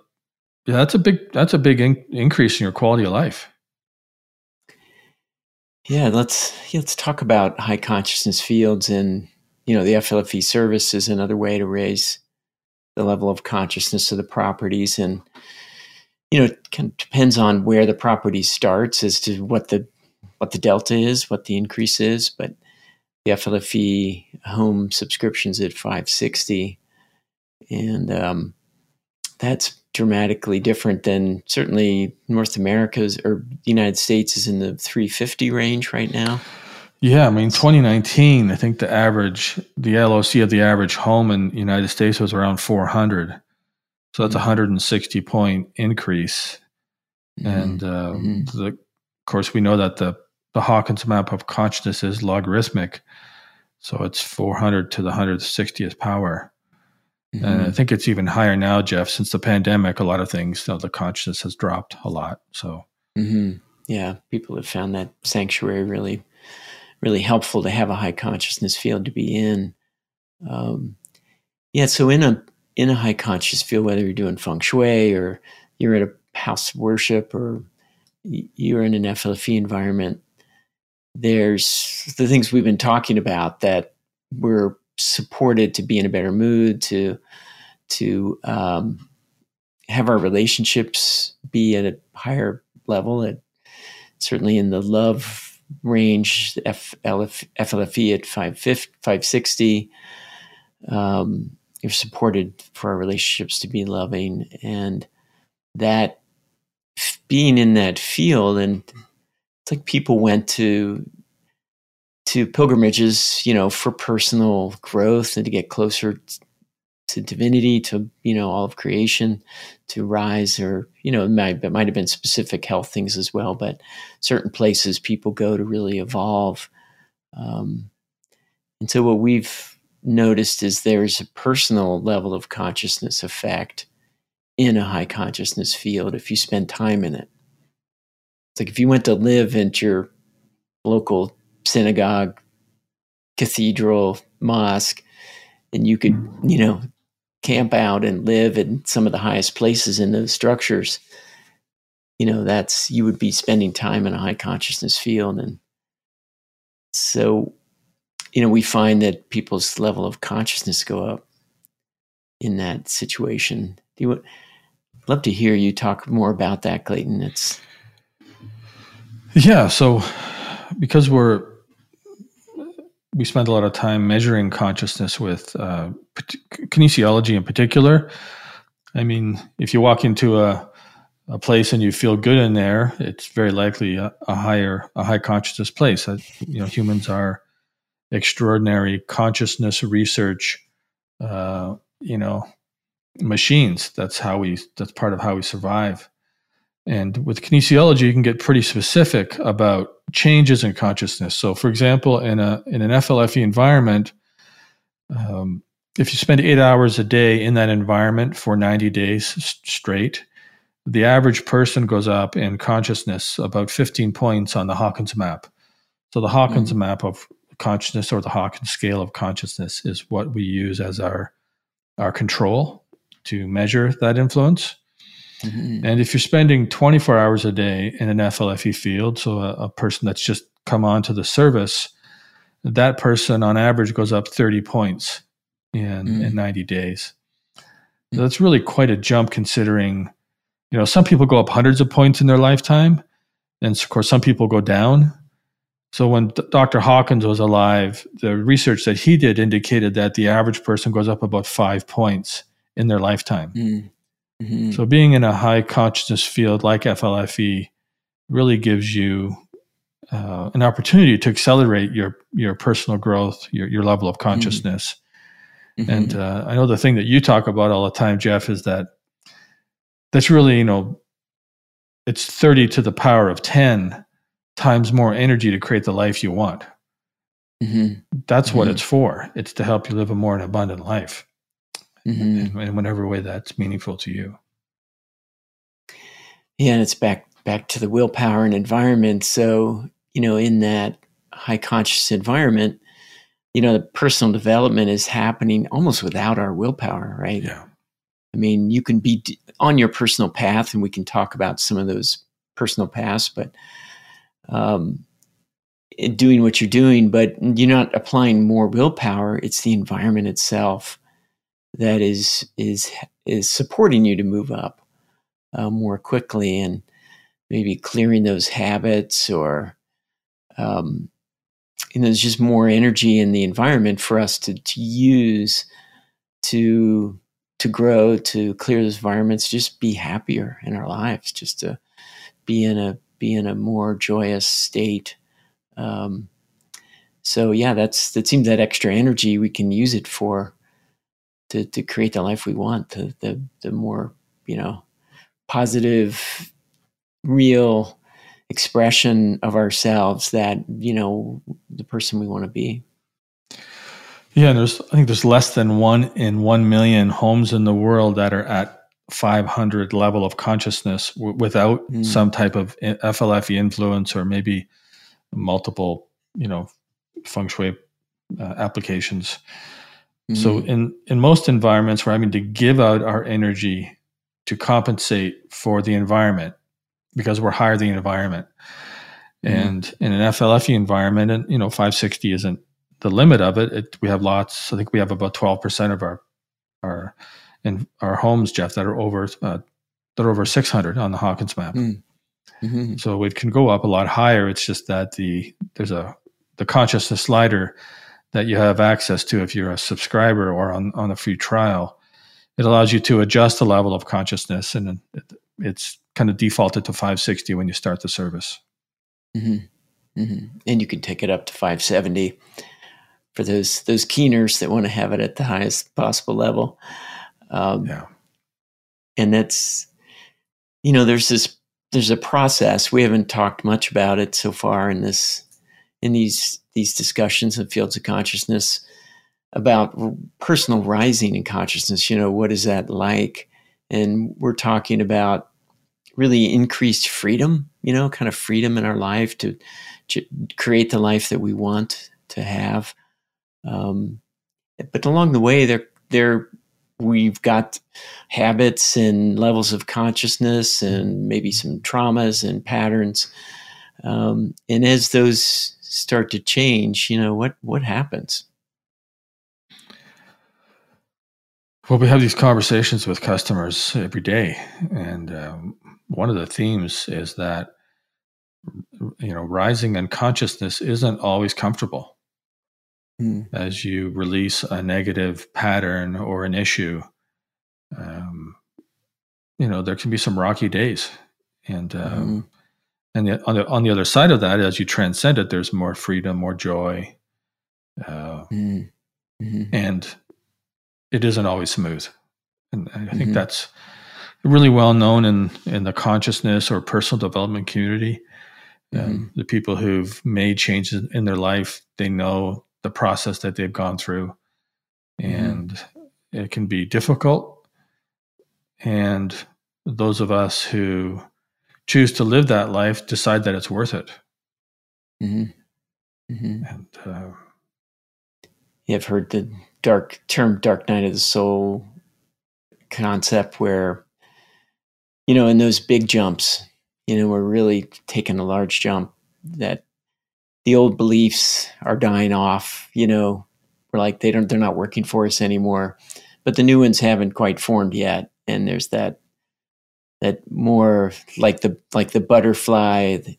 yeah, that's a big that's a big in- increase in your quality of life. Yeah, let's let's talk about high consciousness fields and you know the FLFE service is another way to raise the level of consciousness of the properties and you know it kind of depends on where the property starts as to what the what the delta is, what the increase is, but the FLFE home subscriptions at 560 and um, that's dramatically different than certainly North America's or the United States is in the 350 range right now. Yeah, I mean, 2019, I think the average, the LOC of the average home in the United States was around 400. So that's a mm-hmm. 160 point increase. Mm-hmm. And um, mm-hmm. the, of course, we know that the, the Hawkins map of consciousness is logarithmic. So it's 400 to the 160th power. Mm-hmm. And I think it's even higher now, Jeff, since the pandemic. A lot of things, you know, the consciousness has dropped a lot. So, mm-hmm. yeah, people have found that sanctuary really, really helpful to have a high consciousness field to be in. Um, yeah, so in a in a high conscious field, whether you're doing feng shui or you're at a house of worship or you're in an FLFE environment, there's the things we've been talking about that we're supported to be in a better mood, to to um, have our relationships be at a higher level, at certainly in the love range, FLF, FLFE at 560. Um, you're supported for our relationships to be loving, and that being in that field, and it's like people went to to pilgrimages, you know, for personal growth and to get closer to divinity, to you know all of creation, to rise, or you know, it might, it might have been specific health things as well. But certain places people go to really evolve. Um, and so what we've noticed is there's a personal level of consciousness effect in a high consciousness field if you spend time in it. It's like if you went to live at your local synagogue, cathedral, mosque, and you could, you know, camp out and live in some of the highest places in those structures, you know, that's you would be spending time in a high consciousness field. And so, you know, we find that people's level of consciousness go up in that situation. Do you love to hear you talk more about that, Clayton? It's yeah. So because we're we spend a lot of time measuring consciousness with uh, kinesiology in particular. I mean, if you walk into a, a place and you feel good in there, it's very likely a, a higher, a high consciousness place. Uh, you know, humans are extraordinary consciousness research, uh, you know, machines. That's how we. That's part of how we survive. And with kinesiology, you can get pretty specific about changes in consciousness. So, for example, in a in an FLFE environment, um, if you spend eight hours a day in that environment for 90 days straight, the average person goes up in consciousness about 15 points on the Hawkins map. So, the Hawkins mm-hmm. map of consciousness or the Hawkins scale of consciousness is what we use as our our control to measure that influence. Mm-hmm. And if you're spending 24 hours a day in an FLFE field, so a, a person that's just come on to the service, that person on average goes up 30 points in, mm. in 90 days. So that's really quite a jump considering, you know, some people go up hundreds of points in their lifetime. And of course, some people go down. So when Dr. Hawkins was alive, the research that he did indicated that the average person goes up about five points in their lifetime. Mm. Mm-hmm. So being in a high consciousness field like FLFE really gives you uh, an opportunity to accelerate your your personal growth, your your level of mm-hmm. consciousness. Mm-hmm. And uh, I know the thing that you talk about all the time, Jeff, is that that's really you know it's thirty to the power of ten times more energy to create the life you want. Mm-hmm. That's what mm-hmm. it's for. It's to help you live a more abundant life mm-hmm. in, in whatever way that's meaningful to you. Yeah, and it's back back to the willpower and environment. So you know, in that high conscious environment, you know, the personal development is happening almost without our willpower, right? Yeah. I mean, you can be on your personal path, and we can talk about some of those personal paths, but um, doing what you're doing, but you're not applying more willpower. It's the environment itself that is is is supporting you to move up uh, more quickly and maybe clearing those habits or um, you know there's just more energy in the environment for us to, to use to to grow to clear those environments just be happier in our lives just to be in a be in a more joyous state um, so yeah, that's that seems that extra energy we can use it for to to create the life we want. The the the more you know positive, real expression of ourselves that you know the person we want to be. Yeah, there's I think there's less than one in one million homes in the world that are at 500 level of consciousness w- without mm. some type of FLFE influence or maybe multiple, you know, feng shui uh, applications. Mm. So in in most environments, we're having to give out our energy to compensate for the environment because we're higher than the environment. Mm. And in an FLFE environment, and you know, 560 isn't the limit of it. it we have lots. I think we have about 12 percent of our our in our homes, Jeff, that are over uh, that are over 600 on the Hawkins map. Mm. Mm-hmm. So it can go up a lot higher. It's just that the there's a the consciousness slider that you have access to if you're a subscriber or on, on a free trial. It allows you to adjust the level of consciousness, and it, it's kind of defaulted to 560 when you start the service. Mm-hmm. Mm-hmm. And you can take it up to 570 for those those keeners that want to have it at the highest possible level. Um, yeah. And that's, you know, there's this, there's a process. We haven't talked much about it so far in this, in these, these discussions of fields of consciousness about personal rising in consciousness. You know, what is that like? And we're talking about really increased freedom, you know, kind of freedom in our life to, to create the life that we want to have. Um, but along the way, there there we've got habits and levels of consciousness and maybe some traumas and patterns. Um, and as those start to change, you know, what, what happens? Well, we have these conversations with customers every day. And um, one of the themes is that, you know, rising in consciousness isn't always comfortable mm. as you release a negative pattern or an issue. Um, you know, there can be some rocky days, and um, mm. and the, on the on the other side of that, as you transcend it, there's more freedom, more joy, uh, mm. mm-hmm. and it isn't always smooth. And I think mm-hmm. that's really well known in in the consciousness or personal development community. Um, mm-hmm. the people who've made changes in their life, they know the process that they've gone through. Mm-hmm. And it can be difficult. And those of us who choose to live that life decide that it's worth it. Mm-hmm. Mm-hmm. And uh, yeah, I've heard the dark term "dark night of the soul" concept, where you know, in those big jumps, you know, we're really taking a large jump. That the old beliefs are dying off. You know, we're like they don't they're not working for us anymore, but the new ones haven't quite formed yet. And there's that that more like the like the butterfly the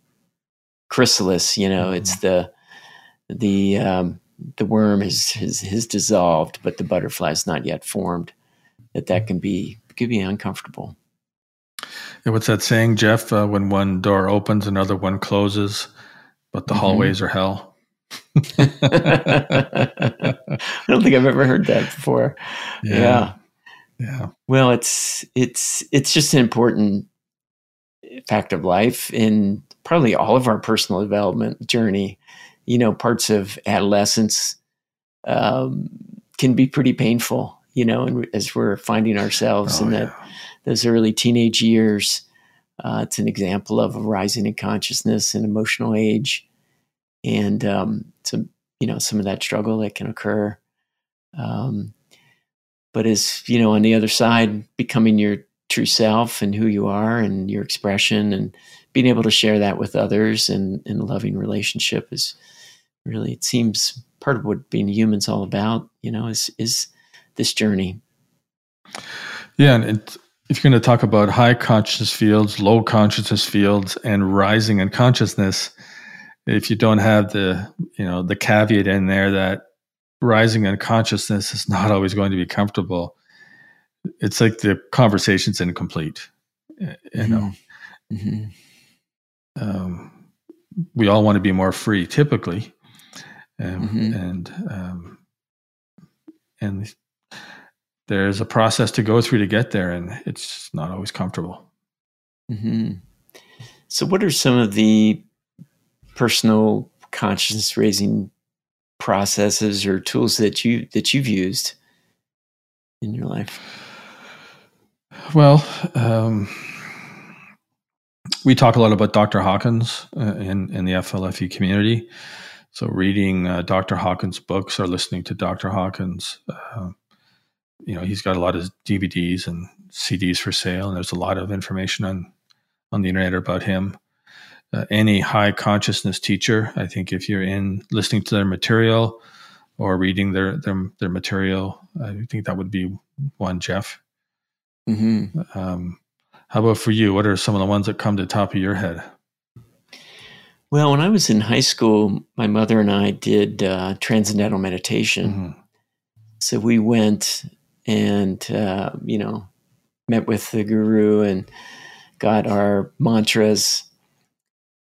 chrysalis. You know, mm-hmm. it's the the um, the worm is has, has dissolved, but the butterfly is not yet formed. That that can be can be uncomfortable. And what's that saying, Jeff? Uh, when one door opens, another one closes but the mm-hmm. hallways are hell. I don't think I've ever heard that before. Yeah. yeah. Yeah. Well, it's it's it's just an important fact of life in probably all of our personal development journey. You know, parts of adolescence um, can be pretty painful. You know, and as we're finding ourselves oh, in yeah. those early teenage years, uh, it's an example of a rising in consciousness and emotional age, and um, some you know some of that struggle that can occur. Um, but as you know, on the other side, becoming your true self and who you are and your expression and being able to share that with others and in a loving relationship is really it seems part of what being human's all about. You know, is is this journey. Yeah, and it, if you're going to talk about high consciousness fields, low consciousness fields, and rising in consciousness, if you don't have the you know the caveat in there that rising in consciousness is not always going to be comfortable, it's like the conversation's incomplete. You mm-hmm. know, mm-hmm. Um, we all want to be more free, typically, and mm-hmm. and um, and there's a process to go through to get there, and it's not always comfortable. Mm-hmm. So, what are some of the personal consciousness raising processes or tools that you that you've used in your life? Well, um, we talk a lot about Dr. Hawkins uh, in in the FLFE community. So, reading uh, Dr. Hawkins' books or listening to Dr. Hawkins, uh, you know, he's got a lot of DVDs and CDs for sale, and there's a lot of information on on the internet about him. Uh, any high consciousness teacher, I think, if you're in listening to their material or reading their their, their material, I think that would be one. Jeff. Mm-hmm. Um, how about for you? What are some of the ones that come to the top of your head? Well, when I was in high school, my mother and I did uh, transcendental meditation. Mm-hmm. So we went and, uh, you know, met with the guru and got our mantras.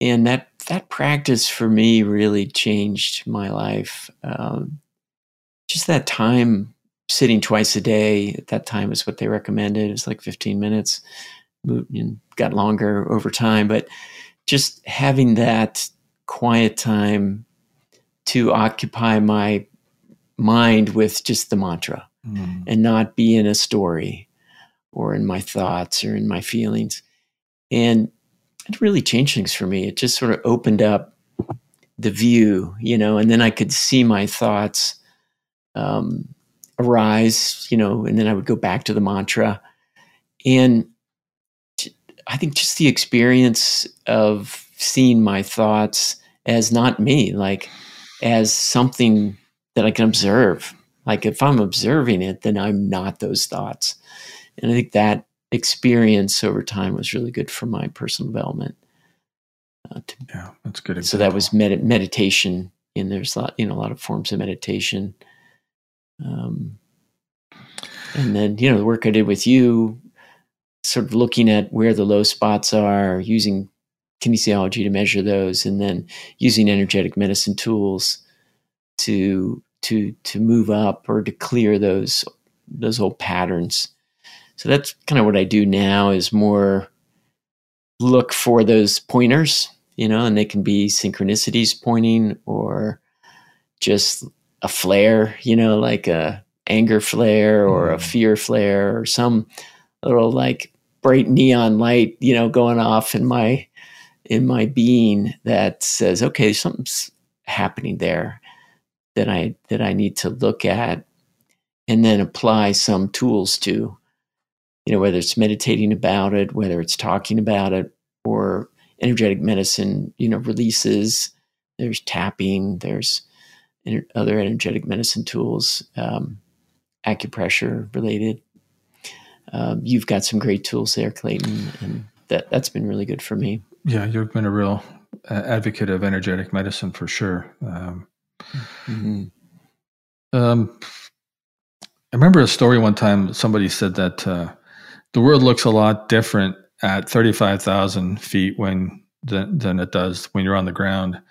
And that, that practice for me really changed my life. Um, just that time sitting twice a day at that time is what they recommended. It was like 15 minutes and got longer over time, but just having that quiet time to occupy my mind with just the mantra mm. and not be in a story or in my thoughts or in my feelings. And it really changed things for me. It just sort of opened up the view, you know, and then I could see my thoughts um, arise, you know, and then I would go back to the mantra. And I think just the experience of seeing my thoughts as not me, like as something that I can observe. Like if I'm observing it, then I'm not those thoughts. And I think that experience over time was really good for my personal development. Uh, to, yeah, that's good. Example. So that was med- meditation, and there's a lot, you know, a lot of forms of meditation. Um, and then you know the work I did with you sort of looking at where the low spots are, using kinesiology to measure those, and then using energetic medicine tools to to to move up or to clear those those old patterns. So that's kind of what I do now is more look for those pointers, you know, and they can be synchronicities pointing or just a flare, you know, like a anger flare or a mm. fear flare or some little like bright neon light, you know, going off in my in my being that says, okay, something's happening there that I that I need to look at and then apply some tools to. You know, whether it's meditating about it, whether it's talking about it, or energetic medicine, you know, releases. There's tapping. There's other energetic medicine tools, um, acupressure related um, you've got some great tools there, Clayton, and that that's been really good for me. Yeah, you've been a real uh, advocate of energetic medicine for sure. Um, mm-hmm. um, I remember a story one time. Somebody said that uh, the world looks a lot different at thirty-five thousand feet when than, than it does when you're on the ground,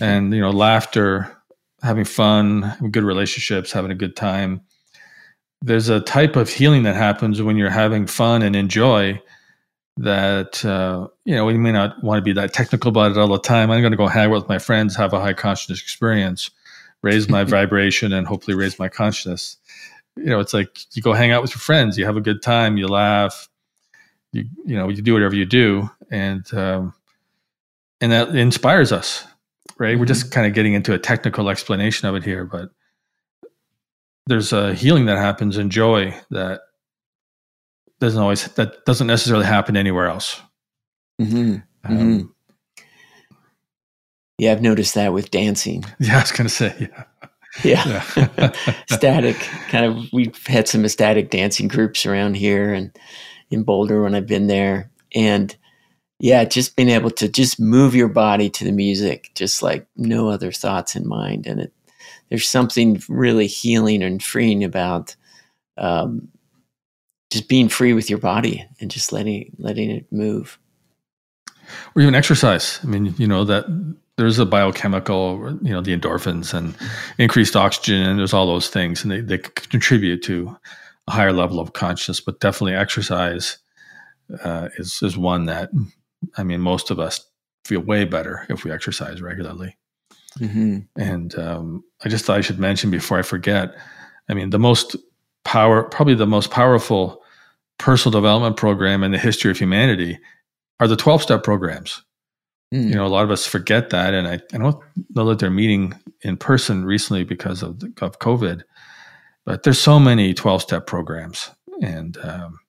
and you know, laughter, having fun, good relationships, having a good time. There's a type of healing that happens when you're having fun and enjoy that uh, you know we may not want to be that technical about it all the time. I'm going to go hang out with my friends have a high consciousness experience raise my vibration and hopefully raise my consciousness you know it's like you go hang out with your friends you have a good time you laugh you you know you do whatever you do and um, and that inspires us right mm-hmm. we're just kind of getting into a technical explanation of it here but there's a healing that happens and joy that doesn't always that doesn't necessarily happen anywhere else. Mm-hmm. Um, mm-hmm. Yeah, I've noticed that with dancing. Yeah, I was going to say, yeah. Yeah. yeah. static kind of we've had some ecstatic dancing groups around here and in Boulder when I've been there and yeah, just being able to just move your body to the music just like no other thoughts in mind and it there's something really healing and freeing about um, just being free with your body and just letting letting it move or even exercise i mean you know that there's a biochemical, you know, the endorphins and increased oxygen, and there's all those things, and they, they contribute to a higher level of consciousness. But definitely, exercise uh, is is one that, I mean, most of us feel way better if we exercise regularly. Mm-hmm. And um, I just thought I should mention before I forget. I mean, the most power, probably the most powerful personal development program in the history of humanity are the 12 step programs. Mm. You know, a lot of us forget that. And I, I don't know that they're meeting in person recently because of, the, of COVID, but there's so many 12 step programs. And, um,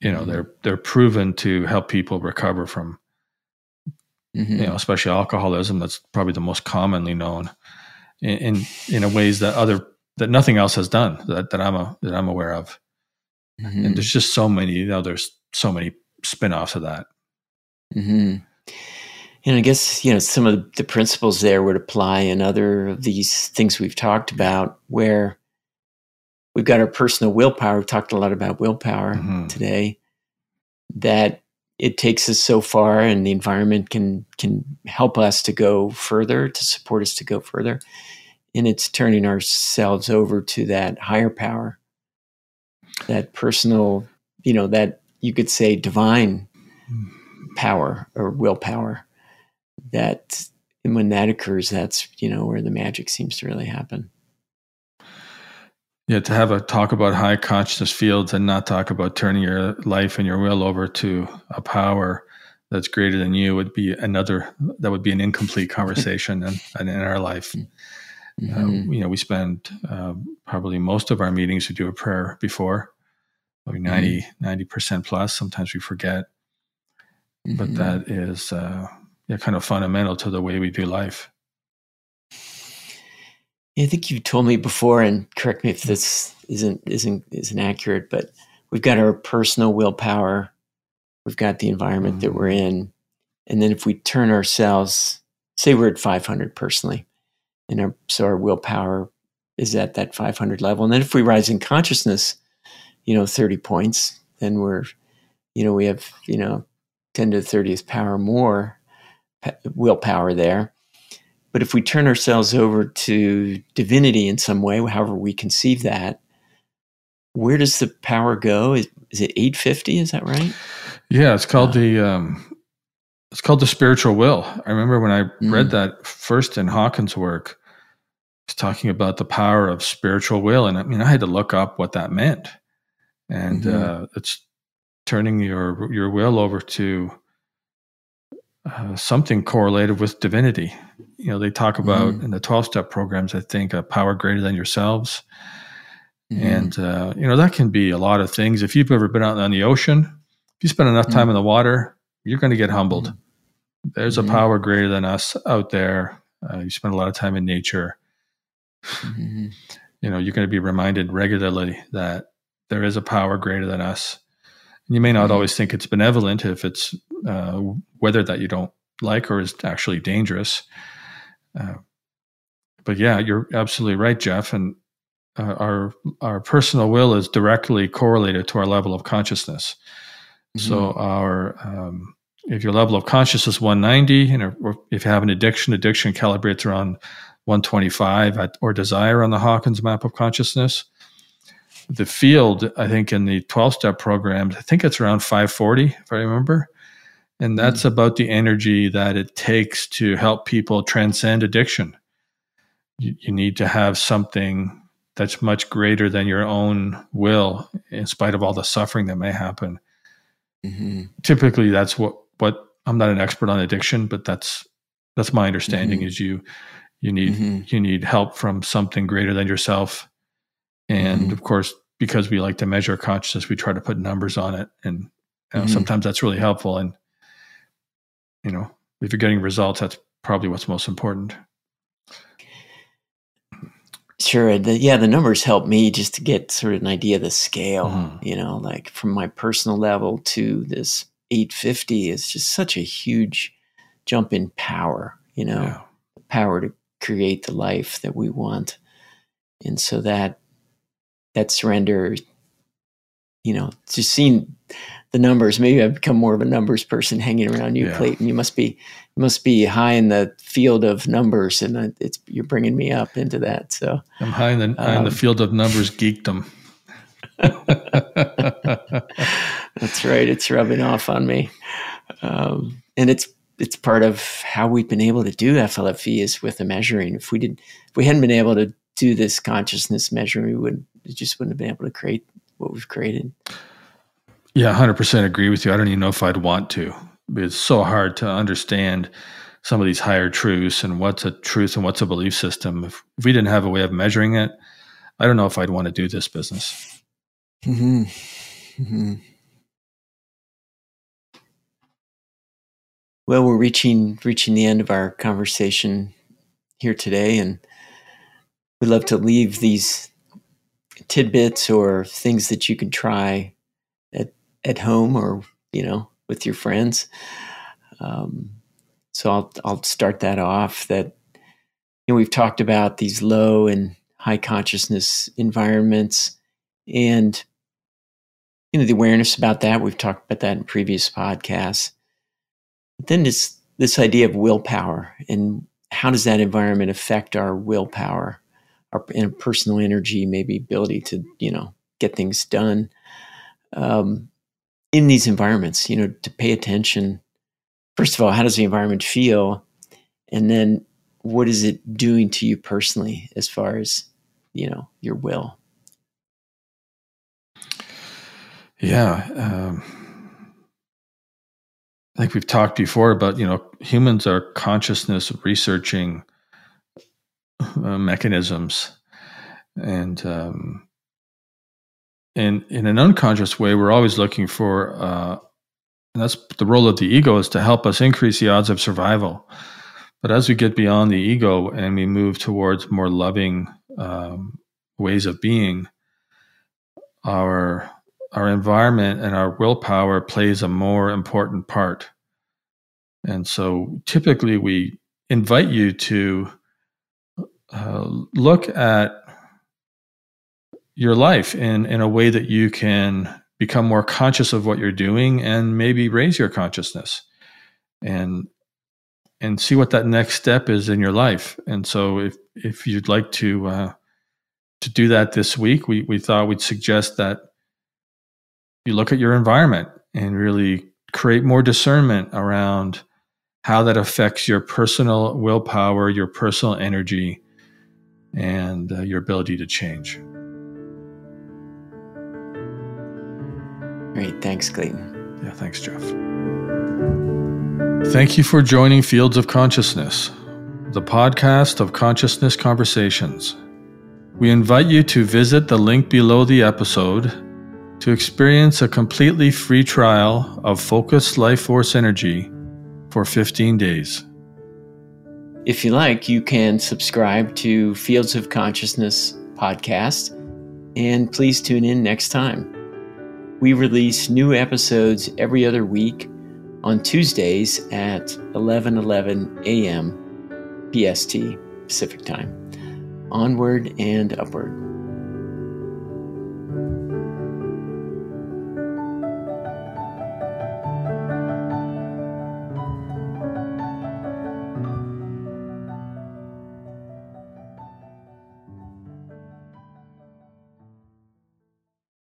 you know, mm. they're, they're proven to help people recover from, mm-hmm. you know, especially alcoholism. That's probably the most commonly known in, in, in ways that other, that nothing else has done that, that I'm a, that I'm aware of. Mm-hmm. And there's just so many, you know, there's so many spin-offs of that. Mm-hmm. And I guess, you know, some of the principles there would apply in other of these things we've talked about where we've got our personal willpower. We've talked a lot about willpower mm-hmm. today that it takes us so far and the environment can can help us to go further, to support us to go further. And it's turning ourselves over to that higher power, that personal, you know, that you could say divine power or willpower that and when that occurs that's you know where the magic seems to really happen yeah to have a talk about high consciousness fields and not talk about turning your life and your will over to a power that's greater than you would be another that would be an incomplete conversation and, and in our life mm-hmm. uh, you know we spend uh, probably most of our meetings we do a prayer before maybe 90 mm-hmm. percent plus. Sometimes we forget, mm-hmm. but that is uh, yeah, kind of fundamental to the way we do life. Yeah, I think you told me before, and correct me if this isn't isn't isn't accurate, but we've got our personal willpower, we've got the environment mm-hmm. that we're in, and then if we turn ourselves, say we're at 500 personally, and our, so our willpower is at that 500 level, and then if we rise in consciousness you know, 30 points, then we're, you know, we have, you know, 10 to the 30th power more willpower there. But if we turn ourselves over to divinity in some way, however we conceive that, where does the power go? Is, is it 850? Is that right? Yeah, it's called uh, the um, it's called the spiritual will. I remember when I mm. read that first in Hawkins' work, he's talking about the power of spiritual will, and I mean, I had to look up what that meant and mm-hmm. uh, it's turning your your will over to uh, something correlated with divinity. You know, they talk about mm-hmm. in the twelve step programs. I think a power greater than yourselves, mm-hmm. and uh, you know that can be a lot of things. If you've ever been out on the ocean, if you spend enough time mm-hmm. in the water, you're going to get humbled. Mm-hmm. There's a mm-hmm. power greater than us out there. Uh, you spend a lot of time in nature. You know, you're going to be reminded regularly that there is a power greater than us. And you may not mm-hmm. always think it's benevolent if it's uh, weather that you don't like or is actually dangerous. Uh, but yeah, you're absolutely right, Jeff. And uh, our our personal will is directly correlated to our level of consciousness. Mm-hmm. So our um, if your level of consciousness is 190, and if you have an addiction, addiction calibrates around 125 at, or desire on the Hawkins map of consciousness the field, I think in the 12 step programs, I think it's around 540, if I remember. And that's mm-hmm. about the energy that it takes to help people transcend addiction. You, you, need to have something that's much greater than your own will, in spite of all the suffering that may happen. Mm-hmm. Typically, that's what, what I'm not an expert on addiction, but that's that's my understanding mm-hmm. is you you need mm-hmm. you need help from something greater than yourself and mm-hmm. of course, because we like to measure consciousness, we try to put numbers on it. And you know, mm-hmm. sometimes that's really helpful. And, you know, if you're getting results, that's probably what's most important. Sure. The, yeah, the numbers help me just to get sort of an idea of the scale, mm-hmm. you know, like from my personal level to this 850 is just such a huge jump in power, you know, yeah. power to create the life that we want. And so that that surrender, you know, just seeing the numbers. Maybe I've become more of a numbers person hanging around you, yeah. Clayton. You must be you must be high in the field of numbers, and it's you're bringing me up into that. So I'm high in the, high in the um, field of numbers geekdom. That's right. It's rubbing off on me, um, and it's it's part of how we've been able to do FLFE is with the measuring. If we did, if we hadn't been able to do this consciousness measuring, we would just wouldn't have been able to create what we've created. Yeah, hundred percent agree with you. I don't even know if I'd want to. It's so hard to understand some of these higher truths and what's a truth and what's a belief system. If, if we didn't have a way of measuring it, I don't know if I'd want to do this business. Mm-hmm. Mm-hmm. Well, we're reaching reaching the end of our conversation here today, and we'd love to leave these tidbits or things that you can try at home or you know with your friends. Um, so I'll I'll start that off. That you know we've talked about these low and high consciousness environments, and you know the awareness about that. We've talked about that in previous podcasts. But then this this idea of willpower and how does that environment affect our willpower, our personal energy, maybe ability to you know get things done um, in these environments. You know, to pay attention. First of all, how does the environment feel, and then what is it doing to you personally as far as you know your will yeah um, i think we've talked before about you know humans are consciousness researching uh, mechanisms and um, in in an unconscious way we're always looking for uh, that's the role of the ego is to help us increase the odds of survival but as we get beyond the ego and we move towards more loving um, ways of being, our our environment and our willpower plays a more important part. And so, typically, we invite you to uh, look at your life in in a way that you can become more conscious of what you're doing and maybe raise your consciousness and and see what that next step is in your life. And so, if if you'd like to uh, to do that this week, we we thought we'd suggest that you look at your environment and really create more discernment around how that affects your personal willpower, your personal energy, and uh, your ability to change. Great. Thanks, Clayton. Yeah, thanks, Jeff. Thank you for joining Fields of Consciousness, the podcast of consciousness conversations. We invite you to visit the link below the episode to experience a completely free trial of Focused Life Force Energy for 15 days. If you like, you can subscribe to Fields of Consciousness podcast, and please tune in next time. We release new episodes every other week on Tuesdays at 11:11 a.m. PST Pacific Time. Onward and upward.